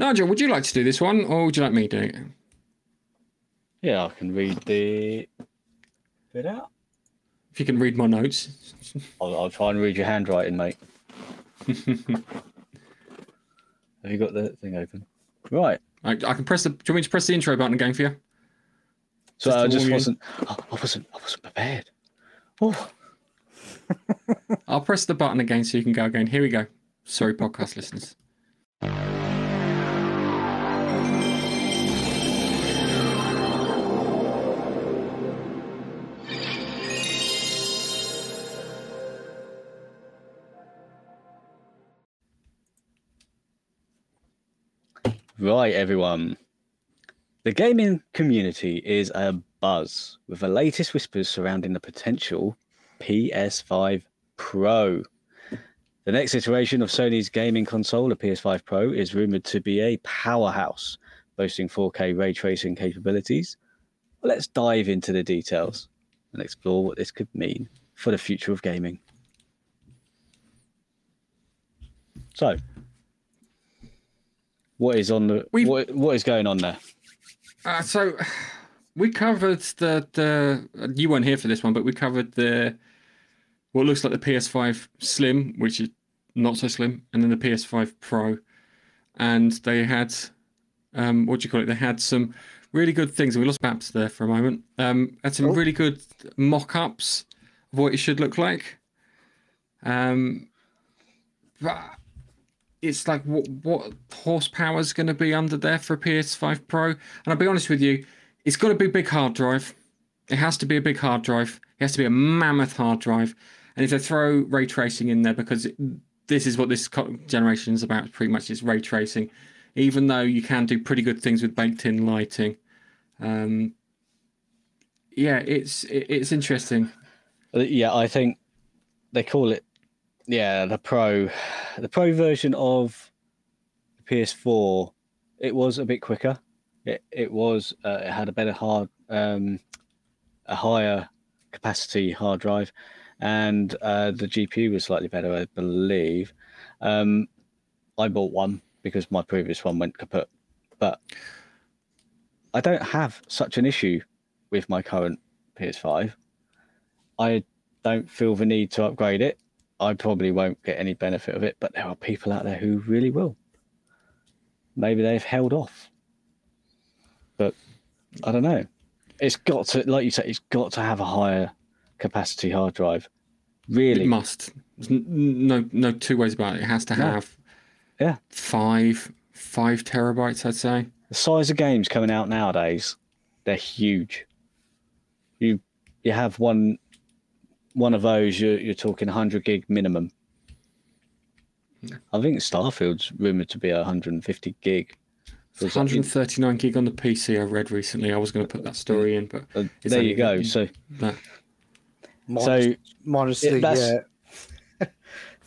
Nigel, would you like to do this one, or would you like me to do it? Yeah, I can read the bit out. If you can read my notes. I'll, I'll try and read your handwriting, mate. Have you got the thing open? Right. I, I can press the. Do you want me to press the intro button again for you? So Just I just wasn't. I I wasn't. I wasn't prepared. Oh, I'll press the button again so you can go again. Here we go. Sorry, podcast listeners. Right, everyone. The gaming community is a buzz with the latest whispers surrounding the potential PS5 Pro. The next iteration of Sony's gaming console, the PS5 Pro, is rumored to be a powerhouse, boasting 4K ray tracing capabilities. Let's dive into the details and explore what this could mean for the future of gaming. So, what is on the We've- what, what is going on there? Uh, so we covered the the. You weren't here for this one, but we covered the what looks like the PS5 Slim, which is not so slim, and then the PS5 Pro, and they had um, what do you call it? They had some really good things. We lost Babs there for a moment. Um, had some Oh. really good mock-ups of what it should look like. Um, but it's like what what horsepower is going to be under there for a PS5 Pro? And I'll be honest with you, it's got to be a big hard drive. It has to be a big hard drive. It has to be a mammoth hard drive. And if they throw ray tracing in there, because it, this is what this generation is about, pretty much is ray tracing. Even though you can do pretty good things with baked-in lighting, um, yeah, it's it, it's interesting. Uh, Yeah, I think they call it yeah the pro, the pro version of the PS4. It was a bit quicker. It it was uh, it had a better hard um, a higher capacity hard drive, and uh, the GPU was slightly better, I believe. Um, I bought one because my previous one went kaput, but I don't have such an issue with my current PS5. I don't feel the need to upgrade it. I probably won't get any benefit of it, but there are people out there who really will. Maybe they've held off. But I don't know. It's got to, like you said, it's got to have a higher capacity hard drive. Really? It must. There's no no two ways about it. It has to No. have Yeah. five five terabytes, I'd say. The size of games coming out nowadays, they're huge. You you have one one of those, you're, you're talking 100 gig minimum. I think Starfield's rumored to be 150 gig. It's 139 gig on the PC. I read recently. I was going to put that story in, but Uh, there you go. So, that, Minus, so minus yeah, the that's-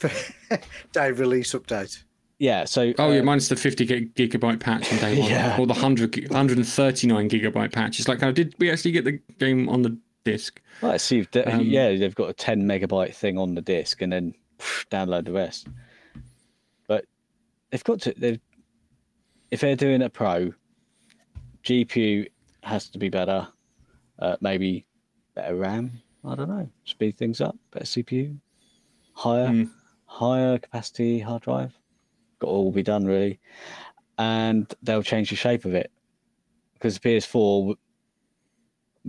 uh, day release update. yeah. So oh yeah, uh, minus the 50 gig, gigabyte patch on day one, Yeah. or the 100 139 gigabyte patch. It's like, how did we actually get the game on the disc? Right, so you've de- Um, yeah, they've got a 10 megabyte thing on the disk and then pff, download the rest. But they've got to, they've, if they're doing a pro, GPU has to be better, uh, maybe better RAM. I don't know, speed things up, better CPU, higher, Mm. higher capacity hard drive. Got to all be done really, and they'll change the shape of it because the PS4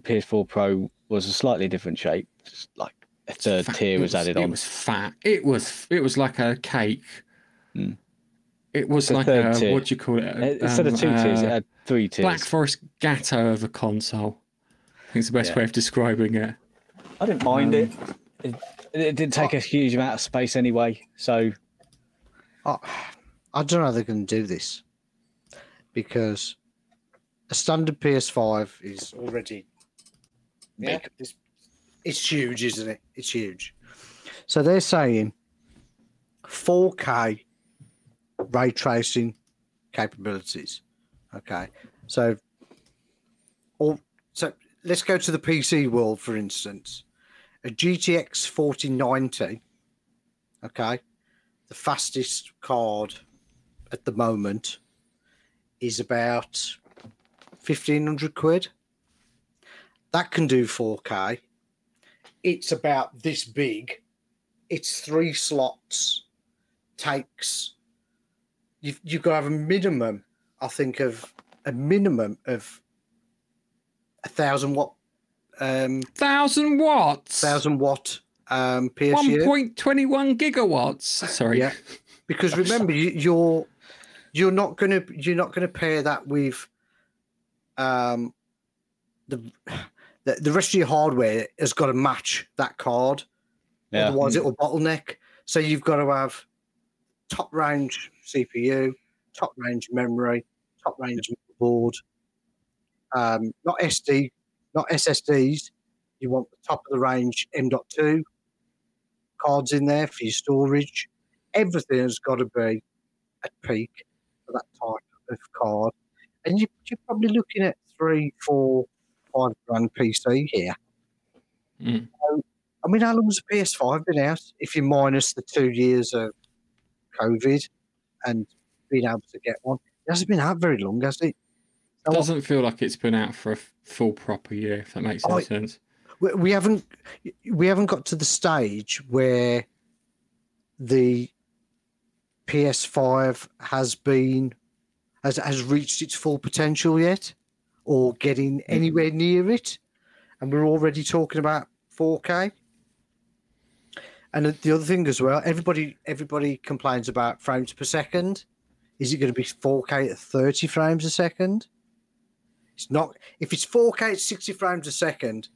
PS4 Pro was a slightly different shape. Just like a third Fat- tier it was, added on. it was fat. It was it was like a cake. Mm. It was The like third a tier. what do you call it? Uh, Instead of two tiers, it uh, had three tiers. Black Forest Gateau of a console. I think it's the best Yeah. way of describing it. I didn't mind Um, it. it. it didn't take a huge amount of space anyway. So I, I don't know how they're going to do this because a standard PS5 is already yeah, it's, it's huge, isn't it? It's huge. So they're saying 4K ray tracing capabilities. Okay, so or so let's go to the PC world for instance. A GTX 4090. Okay, the fastest card at the moment is about 1500 quid. That can do 4K. It's about this big. It's three slots. Takes you've you've got to have a minimum, I think, of a minimum of a thousand watt um Thousand watts. thousand watt um One PSU. point twenty one gigawatts. Sorry. Yeah. because remember you, you're you're not gonna you're not gonna pair that with um the the, the rest of your hardware has got to match that card yeah, otherwise it'll bottleneck. So you've got to have top range cpu top range memory top range board um not sd not ssds you want the top of the range m.2 cards in there for your storage. Everything has got to be at peak for that type of card. And you, you're probably looking at three, four, five grand PC here. Mm. So, I mean, how long has the PS5 been out? If you minus the two years of COVID and being able to get one, it hasn't been out very long, has it? So Doesn't feel like it's been out for a full proper year. If that makes any it- sense. we, we haven't we haven't got to the stage where the PS5 has been has has reached its full potential yet, or getting mm-hmm. anywhere near it, and we're already talking about 4K. And the other thing as well, everybody everybody complains about frames per second. Is it going to be 4K at 30 frames a second? It's not. If it's 4K at 60 frames a second,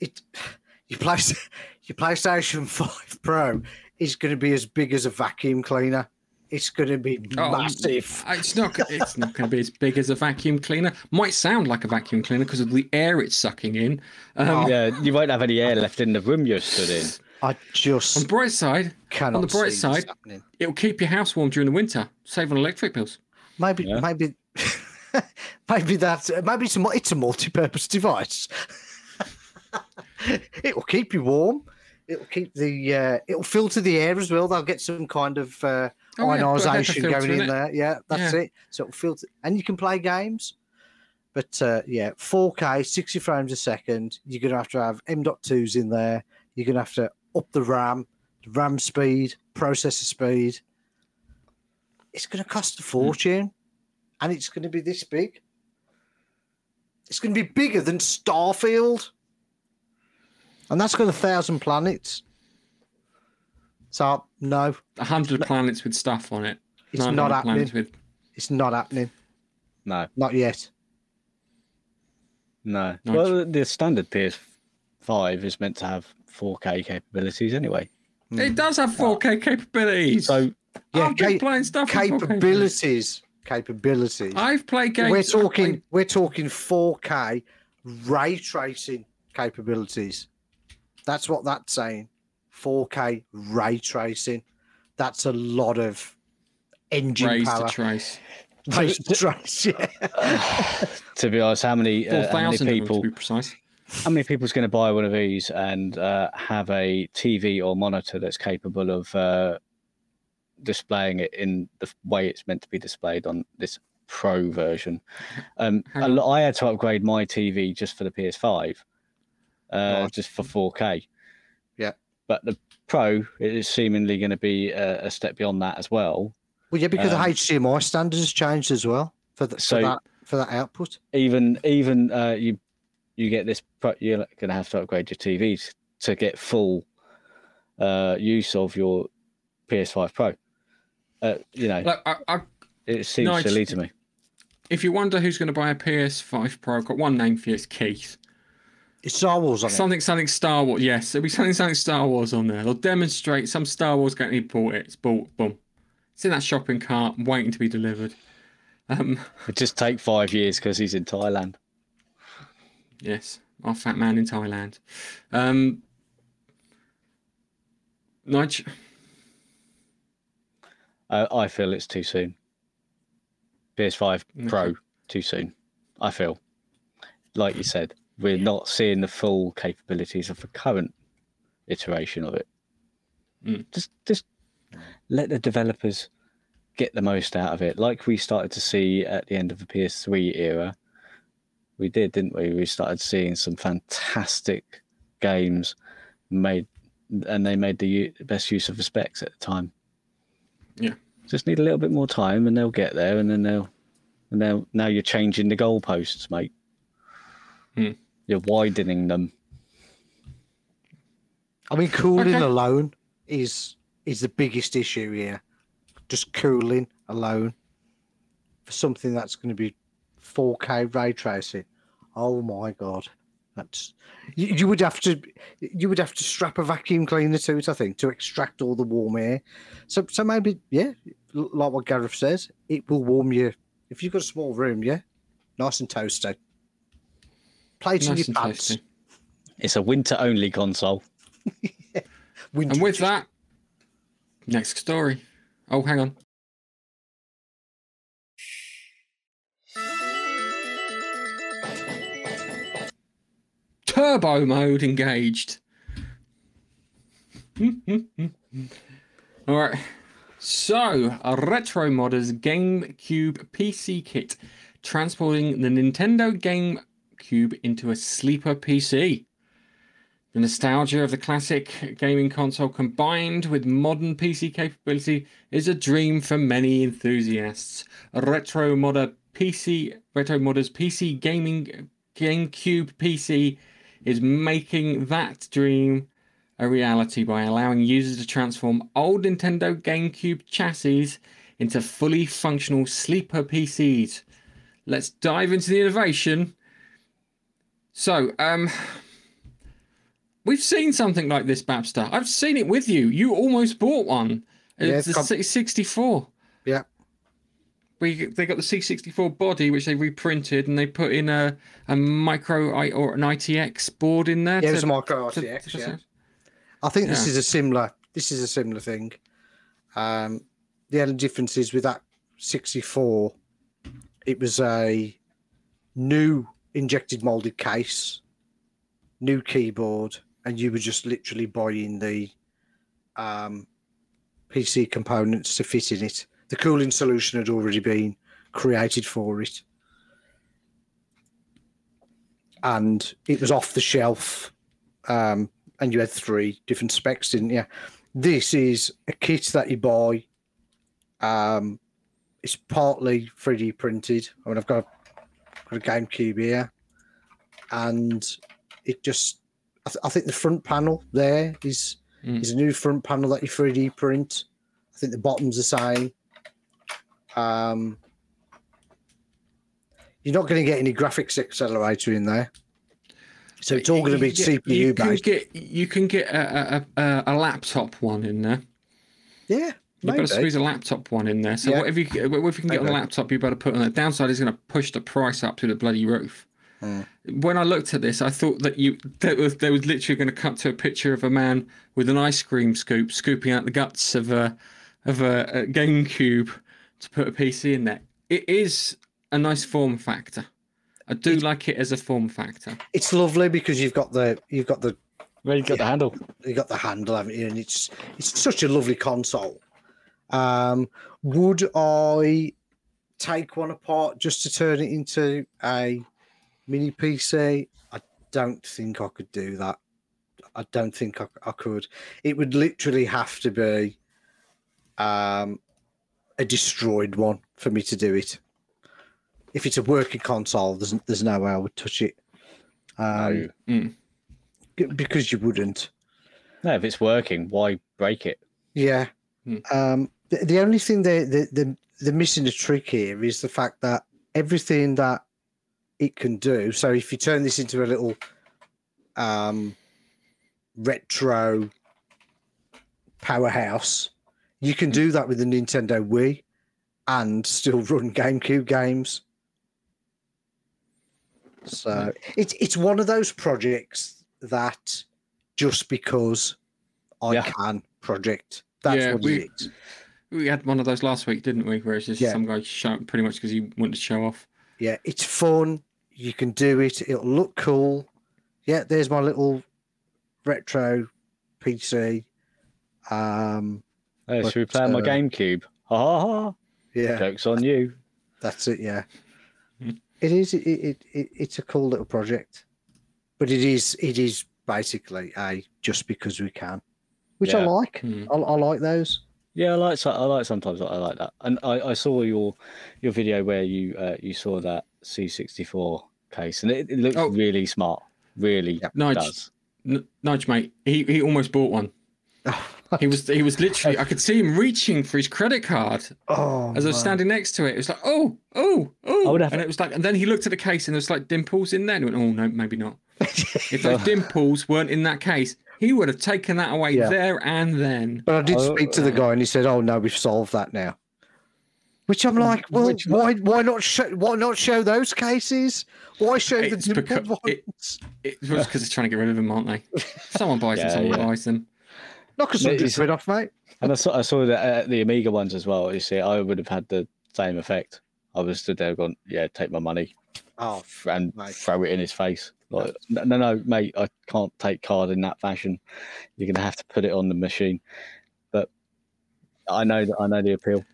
it your play your PlayStation Five Pro is going to be as big as a vacuum cleaner. It's going to be Oh, massive. Uh, It's not. It's not going to be as big as a vacuum cleaner. Might sound like a vacuum cleaner because of the air it's sucking in. Um, yeah, you won't have any air left in the room you're stood in. I just On the bright side, cannot. on the bright side- it'll keep your house warm during the winter, save on electric bills. maybe Yeah. maybe maybe that maybe it's a it's a multi-purpose device. it will keep you warm. It'll keep the uh, it'll filter the air as well. They'll get some kind of uh, Oh, yeah, put a HEPA ionization filter going in in there. Yeah, that's Yeah. it. So it'll filter, and you can play games. But uh, yeah, 4K, 60 frames a second. You're gonna have to have M.2s in there. You're gonna have to up the RAM, the RAM speed, processor speed. It's gonna cost a fortune, and it's gonna be this big. It's gonna be bigger than Starfield, and that's got a thousand planets. So no, A hundred planets with stuff on it. it's 900 not happening. with It's not happening. No, Not yet. no. Nice. Well, the standard PS5 is meant to have 4K capabilities anyway. It hmm. does have 4K capabilities. So Yeah, I've ca- playing stuff capabilities. Capabilities. I've played games. we're I've played- talking. We're talking 4K ray tracing capabilities. That's what that's saying. 4K ray tracing. That's a lot of engine raised power. to trace. Raise to trace. Yeah. to be honest, how many, Four uh, how many thousand to people be precise. how many people's going to buy one of these and uh, have a TV or monitor that's capable of uh, displaying it in the way it's meant to be displayed on this Pro version? Um, a on. I had to upgrade my TV just for the PS5, uh, just for 4K. Yeah. but the Pro is seemingly going to be a, a step beyond that as well. Well, yeah, because Um, the HDMI standard has changed as well for, the, So- for that for that output. even even uh, you you get this pro- you're going to have to upgrade your TV to get full uh, use of your PS5 Pro. Uh, you know, Look, I, I, it seems no, it's- silly to me. if you wonder who's going to buy a PS5 Pro, I've got one name for you. It's Keith. It's Star Wars on it. Something, something Star Wars. Yes, it'll be something, something Star Wars on there. They'll demonstrate some Star Wars going to bought. It. It's bought. Boom. It's in that shopping cart, waiting to be delivered. Um, It just take five years because he's in Thailand. yes, our fat man in Thailand. Um, Nige, I, I feel it's too soon. PS5 Pro Okay. too soon. I feel, like you said, we're not seeing the full capabilities of the current iteration of it. Mm. Just, just let the developers get the most out of it, like we started to see at the end of the PS3 era. We did, didn't we? We started seeing some fantastic games made, and they made the best use of the specs at the time Yeah, just need a little bit more time and they'll get there and then they'll and now now you're changing the goalposts mate Hmm. You're widening them I mean, cooling Okay. alone is is the biggest issue here. Just cooling alone for something that's going to be 4K ray tracing. Oh my god, that's you, you would have to you would have to strap a vacuum cleaner to it, I think, to extract all the warm air. So so maybe yeah, like what Gareth says, it will warm you if you've got a small room. Yeah, nice and toasty. Plate in nice your and pants. tasty. it's a winter only console Winter And with that, next story. Oh, hang on. Turbo mode engaged. All right. So, a Retro Modders GameCube PC kit transporting the Nintendo GameCube into a sleeper PC. The nostalgia of the classic gaming console combined with modern PC capability is a dream for many enthusiasts. Retro modder PC, retro modders PC gaming GameCube PC is making that dream a reality by allowing users to transform old Nintendo GameCube chassis into fully functional sleeper PCs. Let's dive into the innovation. So, um, We've seen something like this, Babster. I've seen it with you. You almost bought one. Yeah, It's it's the com- C64. Yeah. We they got the C64 body, which they reprinted, and they put in a a micro I or an ITX board in there. Yeah, it was a micro to- to- yeah. I think this is a similar. This is a similar thing. Um, the only difference is with that 64, it was a new injected molded case, new keyboard, and you were just literally buying the um, PC components to fit in it. The cooling solution had already been created for it, and it was off the shelf. Um, and you had three different specs, didn't you? This is a kit that you buy. Um, it's partly 3D printed. I mean, I've got a, got a GameCube here, and it just. I, th- I think the front panel there is Mm. is a new front panel that you 3D print. I think the bottom's the same. Um, you're not going to get any graphics accelerator in there, so it's all going to be You- CPU you can based. get you can get a, a, a laptop one in there. Yeah, You've got maybe. to squeeze a laptop one in there. So Yeah. whatever you, get- whatever you can get on the Maybe. laptop, you better put on the downside is going to push the price up to the bloody roof. Hmm. When I looked at this, I thought that you that was there was literally going to cut to a picture of a man with an ice cream scoop scooping out the guts of a of a, a GameCube to put a PC in there. It is a nice form factor. I do like it as a form factor. It's lovely because you've got the you've got the Where you got the handle? you got the handle, haven't you? And it's it's such a lovely console. Um, would I take one apart just to turn it into a mini PC? I don't think I could do that. I don't think I, I could. It would literally have to be um, a destroyed one for me to do it. If it's a working console, there's there's no way I would touch it. Um, No. g- because you wouldn't. no, if it's working, why break it? Yeah. Hmm. Um, the, the only thing they the, the the missing a trick here is the fact that everything that it can do. So if you turn this into a little um, retro powerhouse. You can do that with the Nintendo Wii and still run GameCube games. So it's it's one of those projects that just because I Yeah. can project. That's Yeah, what we- it is. We had one of those last week, didn't we? Where it's just Yeah. some guy shout pretty much because he wanted to show off. Yeah, it's fun. You can do it. It'll look cool. Yeah, there's my little retro PC. Um, Hey, But, should we play on my uh, GameCube? Ha ha ha! yeah, Jokes on you. that's it. Yeah, Hmm. it is. It, it, it it's a cool little project, but it is it is basically a just because we can, which I like. Hmm. I, I like those. Yeah, I like I like sometimes I like that, and I, I saw your your video where you uh, you saw that C64 case, and it, it looks Oh. really smart, really Yep. Nige, does. N- Nudge, mate. He he almost bought one. He was he was literally. I could see him reaching for his credit card oh, as I was man. standing next to it. It was like, oh, oh, I oh, would have- and it was like, and then he looked at the case and there was like dimples in there. And he went, oh no, maybe not. If those dimples weren't in that case, he would have taken that away Yeah. there and then. But I did Oh, speak to the guy, and he said, "Oh no, we've solved that now." Which I'm like, well, Which- why why not show why not show those cases? Why show the It's dimpled becau- it- ones? It was because they're trying to get rid of them, aren't they? Someone buys them, someone yeah. buys them. Knock us Mate, hundred it's- quid off, mate. And I saw I saw that uh, the Amiga ones as well. You see, I would have had the same effect. I was stood there going, "Yeah, take my money Oh, and Mate. throw it in his face." Like, no, no, no, mate, I can't take card in that fashion. You're gonna have to put it on the machine. But I know that I know the appeal.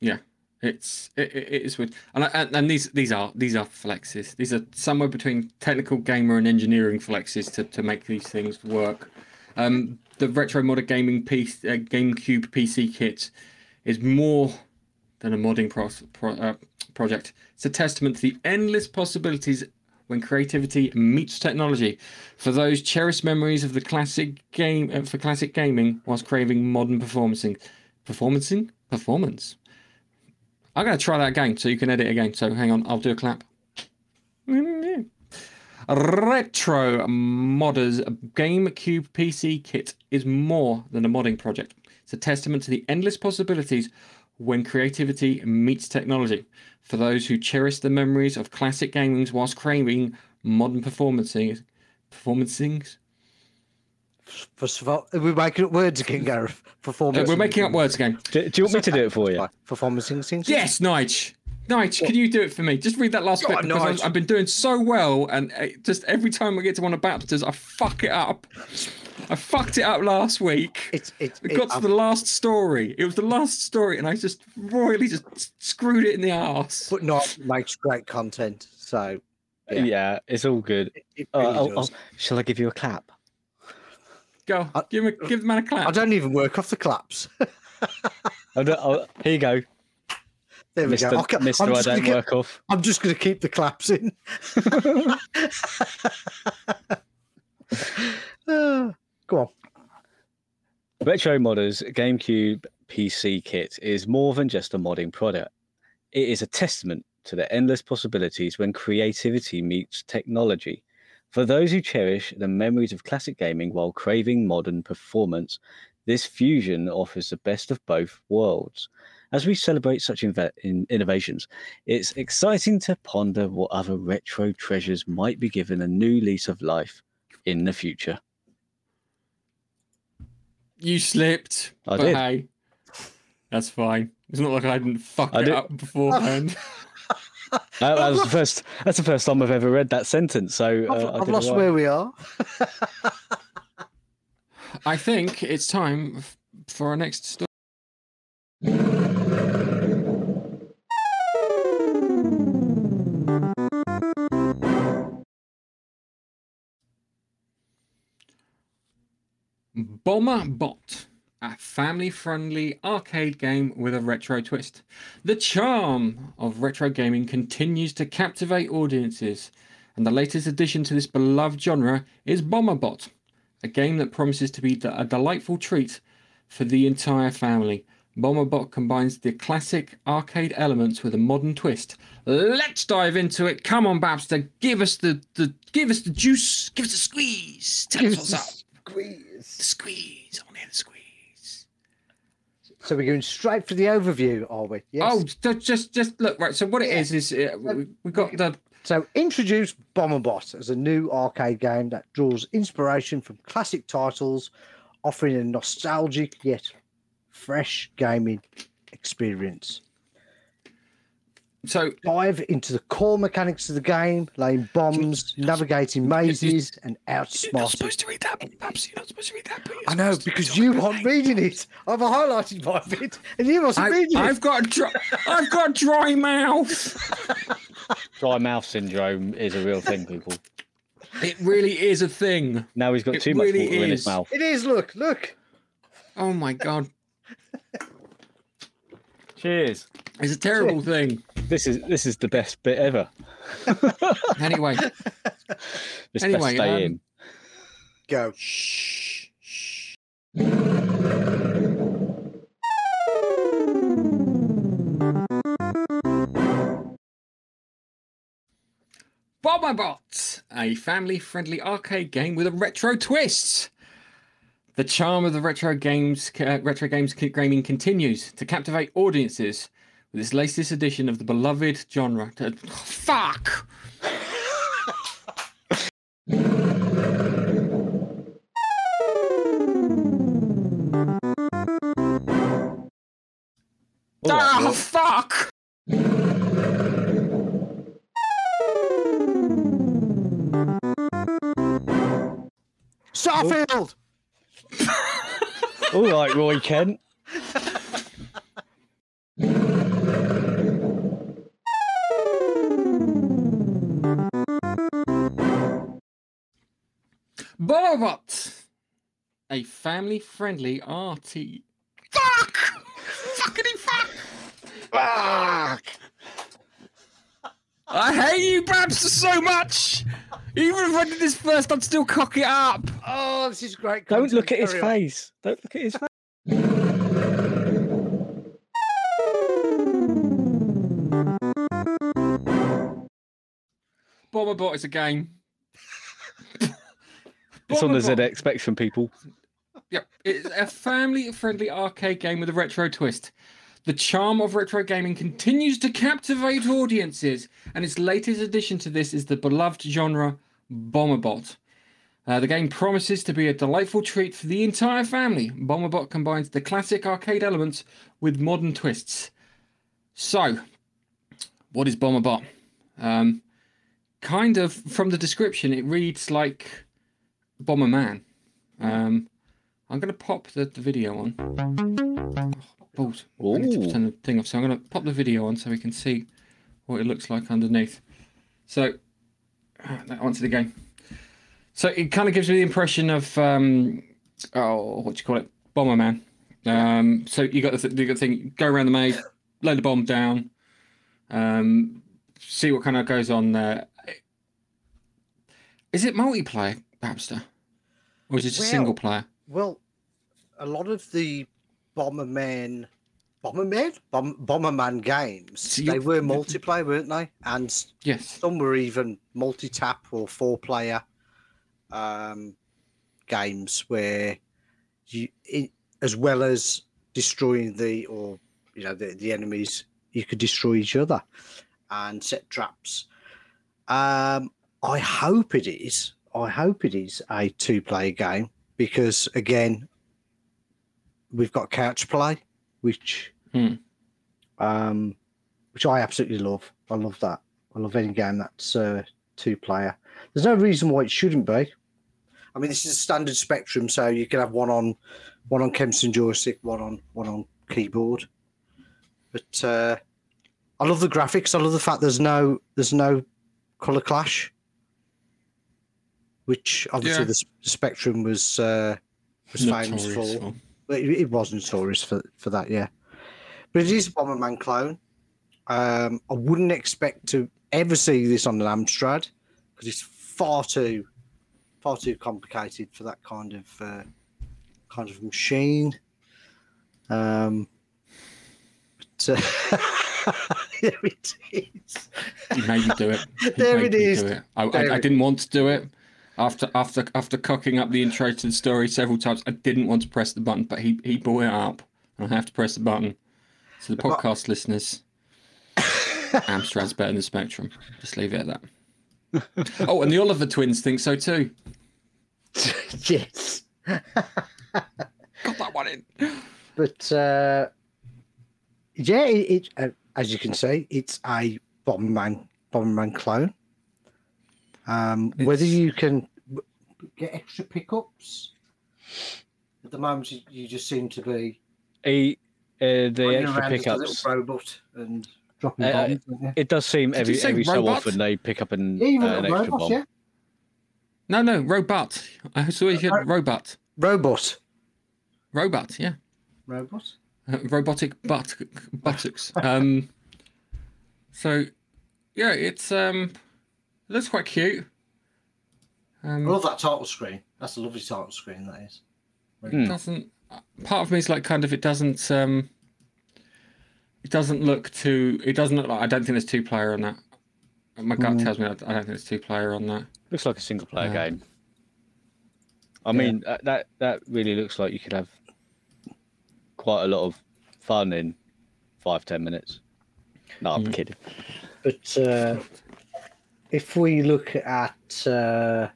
Yeah, it's it, it it is weird, and, I- and and these these are these are flexes. These are somewhere between technical gamer and engineering flexes to, to make these things work. Um, the retro modern gaming piece, uh, GameCube PC kit, is more than a modding pro- pro, uh, project. It's a testament to the endless possibilities when creativity meets technology. For those cherished memories of the classic game uh, for classic gaming, whilst craving modern performancing, performancing performance. I'm to try that again so you can edit again. So hang on, I'll do a clap. Retro Modders GameCube PC kit is more than a modding project. It's a testament to the endless possibilities when creativity meets technology. For those who cherish the memories of classic gamings whilst craving modern performancing, performancings. First of all, we're making up words again, Gareth. Uh, Performance. we're making up words again. Do, do you want me to do it for you? Performance things. Yes, Nige. Nige, can you do it for me? Just read that last Go bit because Nige. I've, I've been doing so well, and uh, just every time I get to one of Babster's, I fuck it up. I fucked it up last week. It's it's It got to it, the last story. It was the last story, and I just royally just screwed it in the ass. but not makes great content. So Yeah. Yeah. it's all good. it, it Oh, really oh, does. oh, shall I give you a clap? Go, I- give him, a, give the man a I clap. I don't even work off the claps. Oh, no, here you go, there we Mister. go. Okay, Mister, I'm I don't keep, work off. I'm just going to keep the claps in. Go on. Retro Modders GameCube PC kit is more than just a modding product. It is a testament to the endless possibilities when creativity meets technology. For those who cherish the memories of classic gaming while craving modern performance, this fusion offers the best of both worlds. As we celebrate such inve- in- innovations, it's exciting to ponder what other retro treasures might be given a new lease of life in the future. You slipped. I but did. Hey, that's fine. It's not like I didn't fuck I it did. up beforehand. That, that was the first. That's the first time I've ever read that sentence. So uh, I've, I I've lost where we are. I think it's time for our next story. Bomber Bot, a family friendly arcade game with a retro twist. The charm of retro gaming continues to captivate audiences, and the latest addition to this beloved genre is Bomber Bot, a game that promises to be a delightful treat for the entire family. Bomberbot combines the classic arcade elements with a modern twist. Let's dive into it. Come on, Babster, give us the, the give us the juice, give us the squeeze. Tell us what's up. The squeeze. I want to hear the squeeze. So we're going straight for the overview, are we? Yes. Oh, ju- just just look right. So what it is is uh, we, we got the So introduce Bomberbot as a new arcade game that draws inspiration from classic titles, offering a nostalgic yet fresh gaming experience. So Dive into the core mechanics of the game, laying bombs, navigating mazes, and You're not supposed to read that, Babs. You're not supposed to read that. but I know because you not aren't reading it. I've highlighted my bit, and you wasn't I, reading it. I've got a dry, I've got dry mouth. Dry mouth syndrome is a real thing, people. It really is a thing. Now he's got It too much really water in his mouth. It is. Look, look. Oh my god, Cheers. it's a terrible thing. This is this is the best bit ever. Anyway, Just Anyway, best stay um, in. Go. shh, shh. Bomberbot, a family-friendly arcade game with a retro twist. The charm of the retro games, uh, retro games gaming continues to captivate audiences with this latest edition of the beloved genre. Uh, fuck. All right, ah, well, fuck. Starfield. all right, Roy Kent. Borbot, a family-friendly RT. Fuck! Fuckity fuck! Fuck! I hate you, Babs, so much. Even if I did this first, I'd still cock it up. Oh, this is great. Don't look at his Carry on. face. Don't look at his face. Borbot is a game. It's on the ZX Spectrum, people. Yep, it's a family-friendly arcade game with a retro twist. The charm of retro gaming continues to captivate audiences, and its latest addition to this is the beloved genre Bomberbot. Uh, the game promises to be a delightful treat for the entire family. Bomberbot combines the classic arcade elements with modern twists. So, what is Bomberbot? Um, kind of from the description, it reads like Bomberman. Um, I'm going to pop the, the video on. Oh, balls. I need to Ooh. turn the thing off. So I'm going to pop the video on so we can see what it looks like underneath. So, uh, onto the game. So it kind of gives me the impression of, um, oh, what do you call it? Bomberman. Um, so you got the, th- you got the thing, go around the maze, load the bomb down, um, see what kind of goes on there. Is it multiplayer, Babster? Or is it just Well, single player? Well, a lot of the Bomberman, Bomberman, Bom- Bomberman games, So they you're- were multiplayer, weren't they? And Yes. some were even multi-tap or four-player um, games where you, i as well as destroying the or you know the, the enemies, you could destroy each other and set traps. Um, I hope it is. I hope it is a two-player game because again, we've got couch play, which Hmm. um, which I absolutely love. I love that. I love any game that's uh, two-player. There's no reason why it shouldn't be. I mean, this is a standard Spectrum, so you can have one on one on Kempston joystick, one on one on keyboard. But uh, I love the graphics. I love the fact there's no there's no color clash, which obviously Yeah. the, Spectrum was uh, was famous for. But it, was notorious for for that, yeah. But it is a Bomberman clone. Um, I wouldn't expect to ever see this on an Amstrad because it's far too far too complicated for that kind of uh, kind of machine. Um, uh, there it is. He made me do it. He There it is. it. I, I, I didn't want to do it. After after after cocking up the intro to the story several times, I didn't want to press the button, but he he brought it up, and I have to press the button. So the podcast listeners, Amstrad's better than Spectrum. Just leave it at that. oh, and the Oliver twins think so too. yes. Got that one in. But uh, yeah, it, it uh, as you can see, it's a Bomberman Bomberman clone. Um, whether you can get extra pickups at the moment, you, you just seem to be He, uh, the running extra around a little pickups. robot and dropping Uh, bombs. don't? It does seem Did you every say every so often they pick up an, yeah, uh, an little extra robots, bomb. yeah. No, no, robot. I saw you Uh, said robot. Robot. Robot, yeah. Robot. Uh, robotic butt buttocks. Um, so yeah, it's um, it looks quite cute. I Um, love that title screen. That's a lovely title screen. That is. Hmm. it doesn't part of me is like kind of it doesn't um, it doesn't look too. It doesn't look like. I don't think there's two player on that. My gut Mm. tells me I I don't think there's two player on that. Looks like a single player Yeah. game. I Yeah. mean, uh, that that really looks like you could have quite a lot of fun in five ten minutes. No, I'm Mm. kidding. But uh, if we look at uh,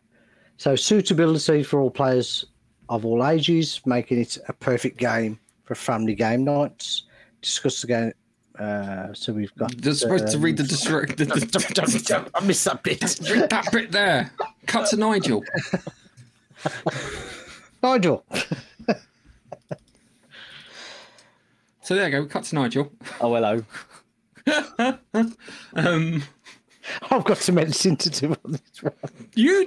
so suitability for all players of all ages, making it a perfect game for family game nights. Discuss the game. Uh, so we've got. You're supposed to um, read the description. I missed that bit. read that bit there. Cut to Nigel. Nigel. So there you go. Cut to Nigel. Oh hello. Um, I've got some editing to do on this one. you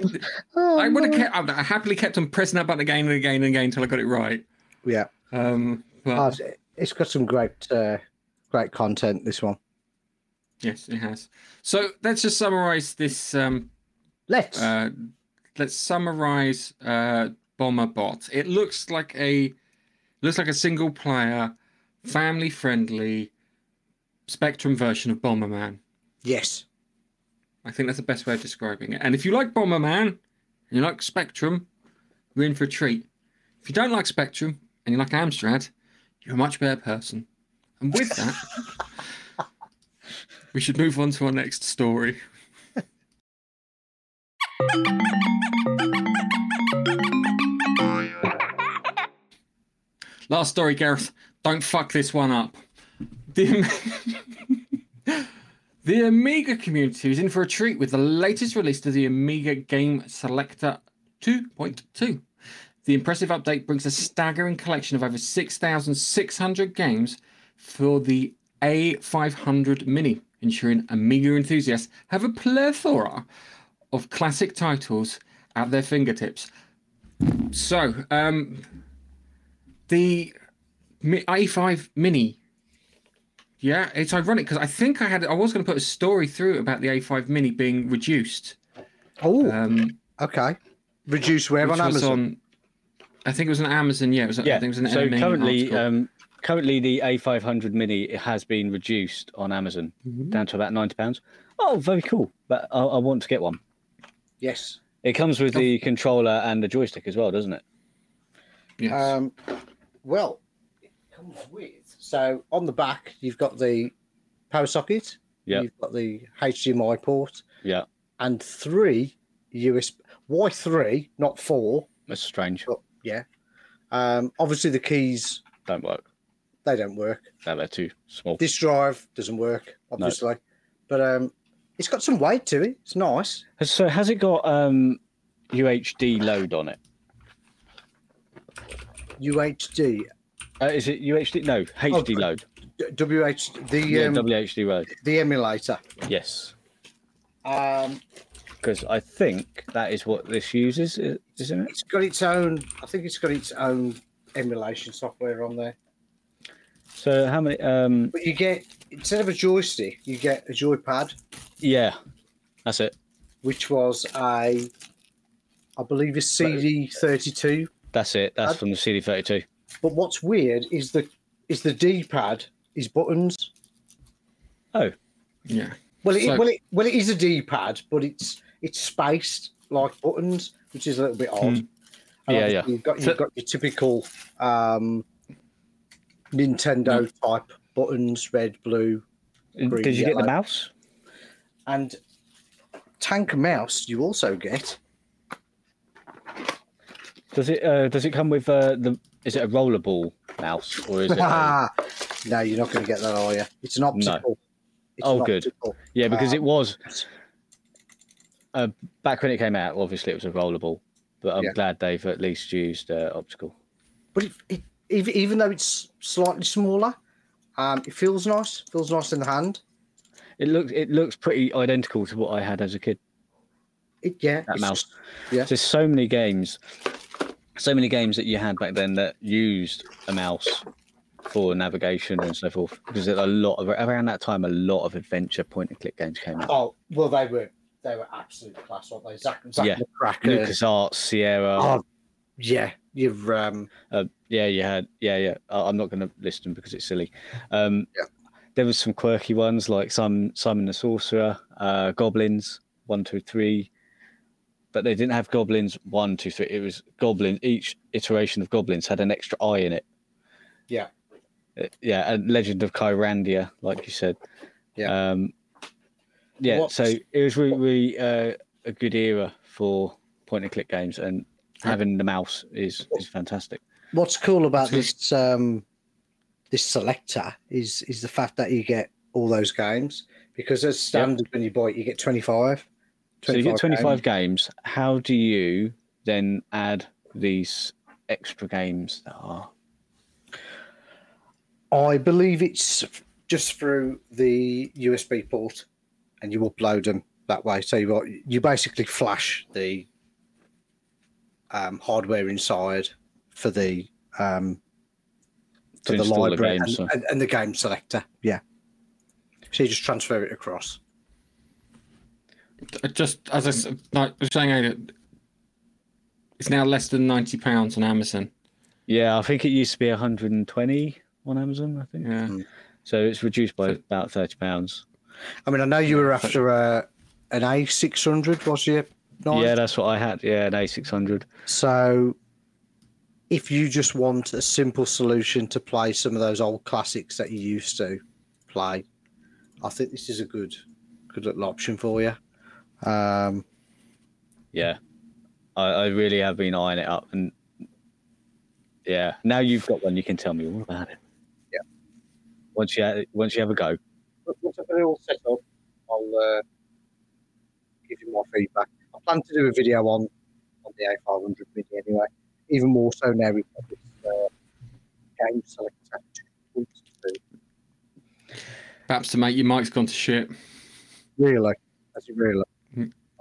Oh, I would have no. kept. I would have happily kept on pressing that button again and again and again until I got it right. Yeah, Um, but Oh, it's got some great, uh, great content. This one. yes, it has. So let's just summarize this. Um, Let's. uh, let's summarize uh, Bomber Bot. It looks like a looks like a single player, family friendly Spectrum version of Bomberman. yes. I think that's the best way of describing it. And if you like Bomberman and you like Spectrum, you're in for a treat. If you don't like Spectrum and you like Amstrad, you're a much better person. And with that, we should move on to our next story. Last story, Gareth. Don't fuck this one up. The, the Amiga community is in for a treat with the latest release of the Amiga Game Selector 2.2. The impressive update brings a staggering collection of over 6,600 games for the A500 Mini, ensuring Amiga enthusiasts have a plethora of classic titles at their fingertips. So, um, the A5 Mini. Yeah, it's ironic because I think I had I was going to put a story through about the A5 Mini being reduced. Oh, Um, okay. Reduced where on Amazon? on. I think it was on Amazon. Yeah, it was. I Yeah. think it was an So NME currently, um, currently the A500 Mini has been reduced on Amazon Mm-hmm. down to about ninety pounds. Oh, very cool. But I, I want to get one. Yes. It comes with the controller and the joystick as well, doesn't it? Yes. Um, well, it comes with. So on the back, you've got the power socket. Yeah. You've got the HDMI port Yeah, and three USB. Why three, not four? that's strange. But yeah. Um, obviously the keys Don't work. they don't work. No, they're too small. This drive doesn't work, obviously. But um, it's got some weight to it. It's nice. So has it got um, UHD load on it? UHD, Uh, is it UHD? No, HD load. WH, the Yeah, um, WHDLoad. the emulator. Yes, Um, because I think that is what this uses, isn't it? it's got its own. I think it's got its own emulation software on there. So how many? Um, But you get instead of a joystick, you get a joypad, yeah, that's it. which was a, I believe, a CD thirty two. That's it. That's Uh, from the CD32. But what's weird is the is the D pad is buttons. Oh, Yeah. Well, it, So- well, it, well, it is a D-pad, but it's it's spaced like buttons, which is a little bit odd. And Yeah, yeah. You've got you've So- got your typical um, Nintendo type buttons, red, blue, Green, did you get the mouse? and tank mouse. You also get. Does it? Uh, does it come with uh, the? Is it a rollerball mouse or is it? a- no, you're not going to get that, are you? It's an optical. It's Oh, good. optical. yeah, because Ah. it was uh, back when it came out. Obviously, it was a rollerball, but I'm Yeah. glad they've at least used uh, optical. But it, it, even even though it's slightly smaller, um, it feels nice. Feels nice in the hand. It looks it looks pretty identical to what I had as a kid. It, yeah, That mouse. yeah. There's so many games, so many games that you had back then that used a mouse for navigation and so forth. Because a lot of around that time, a lot of adventure point and click games came out. Oh well, they were they were absolute class, weren't they? Zack, Zack Yeah. the Cracker. Lucas Arts, Sierra. Oh, yeah, you've um, Uh, yeah, you had. Yeah, yeah. I- I'm not going to list them because it's silly. Um, Yeah. There was some quirky ones like some Simon the Sorcerer, uh, Goblins one, two, three, but they didn't have Goblins one, two, three. It was Goblin. Each iteration of Goblins had an extra eye in it. yeah, Uh, Yeah, and Legend of Kyrandia, like you said. Yeah. Um, yeah. What's- So it was really, really uh, a good era for point and click games, and having the mouse is is fantastic. what's cool about So- this um, this selector is is the fact that you get all those games because as standard when you buy it, you get 25. So you get 25 games. games. How do you then add these extra games that are? I believe it's just through the USB port, and you upload them that way. So you you basically flash the um, hardware inside for the um, for To the install the library and, so- and, and the game selector. Yeah. So you just transfer it across. Just as I s- like I was saying earlier, it's now less than ninety pounds on Amazon. Yeah, I think it used to be 120 on Amazon. I think Yeah. Mm. so. It's reduced by So- about 30 pounds. I mean, I know you were after uh, an A600, was you? Nigel? Yeah, that's what I had. Yeah, an A600. So, if you just want a simple solution to play some of those old classics that you used to play, I think this is a good, good little option for you. Um, Yeah, I, I really have been eyeing it up, and yeah, now you've got one, you can tell me all about it. Yeah. Once you once you have a go. once I've got it all set up, I'll uh, give you my feedback. I plan to do a video on on the A500 Mini anyway. Even more so now we've got this uh, game selector. Perhaps to make your mic's gone to shit. Really, that's it. Really,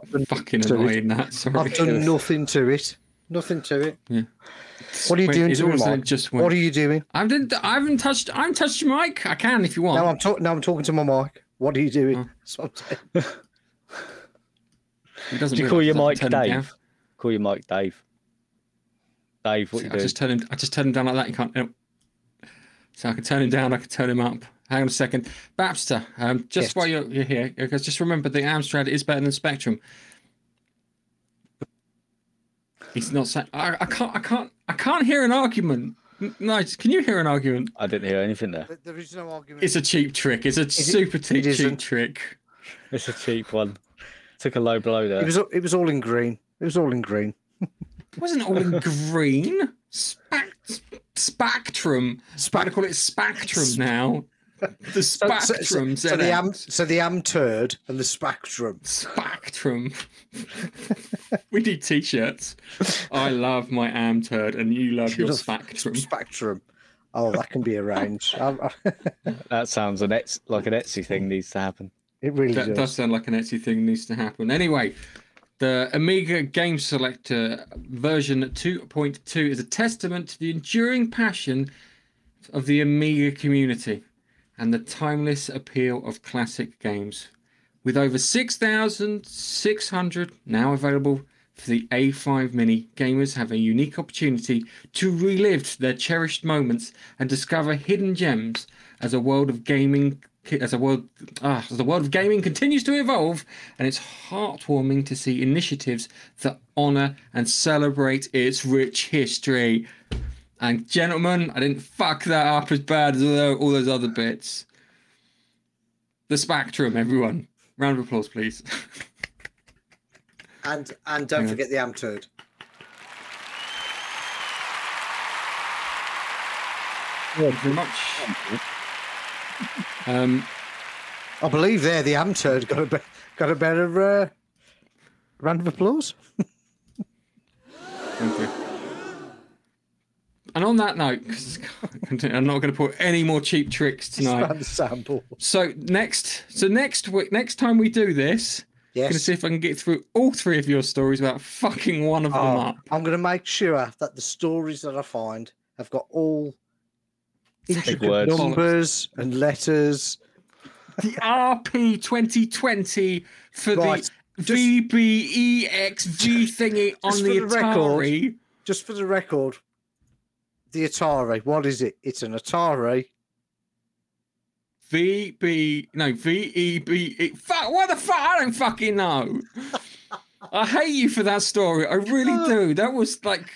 I've done, Fucking annoying that. Sorry. I've done nothing to it. Nothing to it. Yeah. What are you Wait, doing to me, also Mike? just What are you doing? I didn't. I haven't touched. I haven't touched your mic. I can if you want. Now I'm talking. Now I'm talking to my mic. What are you doing? Oh. That's what I'm saying. Doesn't Do you call your mic can turn. Dave? Call your mic Dave. Dave, what See, you I doing? just turn him. I just turn him down like that. You can't. So I can turn him down. I can turn him up. Hang on a second, Babster. Um, just Yes. while you're, you're here, because just remember the Amstrad is better than Spectrum. He's not saying. I, I can't. I can't. I can't hear an argument. N- Nice. Can you hear an argument? I didn't hear anything there. But there is no argument. It's a cheap trick. It's a super cheap, cheap isn't. trick. It's a cheap one. Took a low blow there. It was. It was all in green. It was all in green. It wasn't all in green. Spac- spectrum. Spectrum. call it spectrum now. The So, so, so, spectrum. so the am. So the am turd and the spectrum. Spectrum. we need t-shirts. I love my am turd, and you love your love spectrum. Spectrum. Oh, that can be arranged. I, I, That sounds an Ets- like an Etsy thing needs to happen. it really That does. does sound like an Etsy thing needs to happen. Anyway, the Amiga Game Selector version 2.2 is a testament to the enduring passion of the Amiga community and the timeless appeal of classic games. With over 6,600 now available for the A5 Mini, gamers have a unique opportunity to relive their cherished moments and discover hidden gems as a world of gaming as a world ah, as the world of gaming continues to evolve, and it's heartwarming to see initiatives that honor and celebrate its rich history. And gentlemen, I didn't fuck that up as bad as all those other bits. The Spectrum, everyone. Round of applause, please. And and don't Yeah. forget the am turd. Thank very much. Um, I believe there the am got a be- got a better uh, round of applause. Thank you. And on that note, I'm not going to put any more cheap tricks tonight. Sample. So next, so next week, next time we do this, I'm going to see if I can get through all three of your stories without fucking one of them Oh, up. I'm going to make sure that the stories that I find have got all intricate numbers and letters. The RP 2020 for Right, the just- VBEXG thingy on the the record, Just for the record, the Atari. What is it? It's an Atari. VB no VEB. Fuck! What the fuck? I don't fucking know. I hate you for that story. I really do. That was like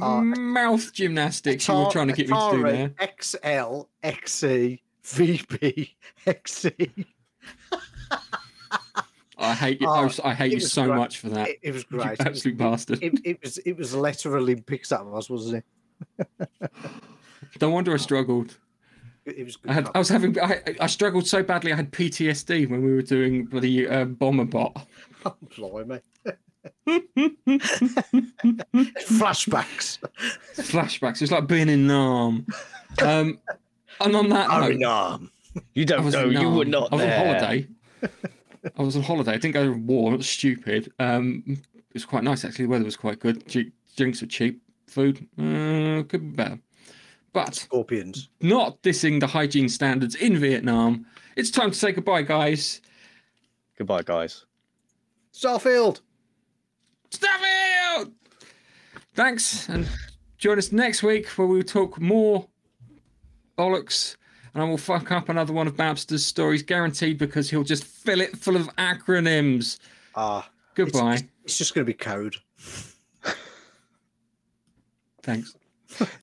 Uh, mouth gymnastics you were trying to get me to do there. Atari XL XE VB XE. I hate you. Oh, I hate you so great. much for that. It, it was You great. It was, absolute bastard. it, it was it was letter Olympics that was, wasn't it? No wonder I struggled. It, it was good. I had. I was having. I, I struggled so badly. I had PTSD when we were doing the uh, bomber bot. Oh, blimey. Flashbacks. Flashbacks. It's like being in Nam. Um, and on that note, Arinam. You don't know. You were not I was there. on holiday. I was on holiday. I didn't go to war. It's stupid. Um, it was quite nice actually. The weather was quite good. Drinks were cheap. Food uh, could be better. But Scorpions. not dissing the hygiene standards in Vietnam. It's time to say goodbye, guys. Goodbye, guys. Starfield. Stuff it! Thanks, and join us next week where we will talk more bollocks, and I will fuck up another one of Babster's stories, guaranteed, because he'll just fill it full of acronyms. Ah, Goodbye. it's just going to be code. Thanks.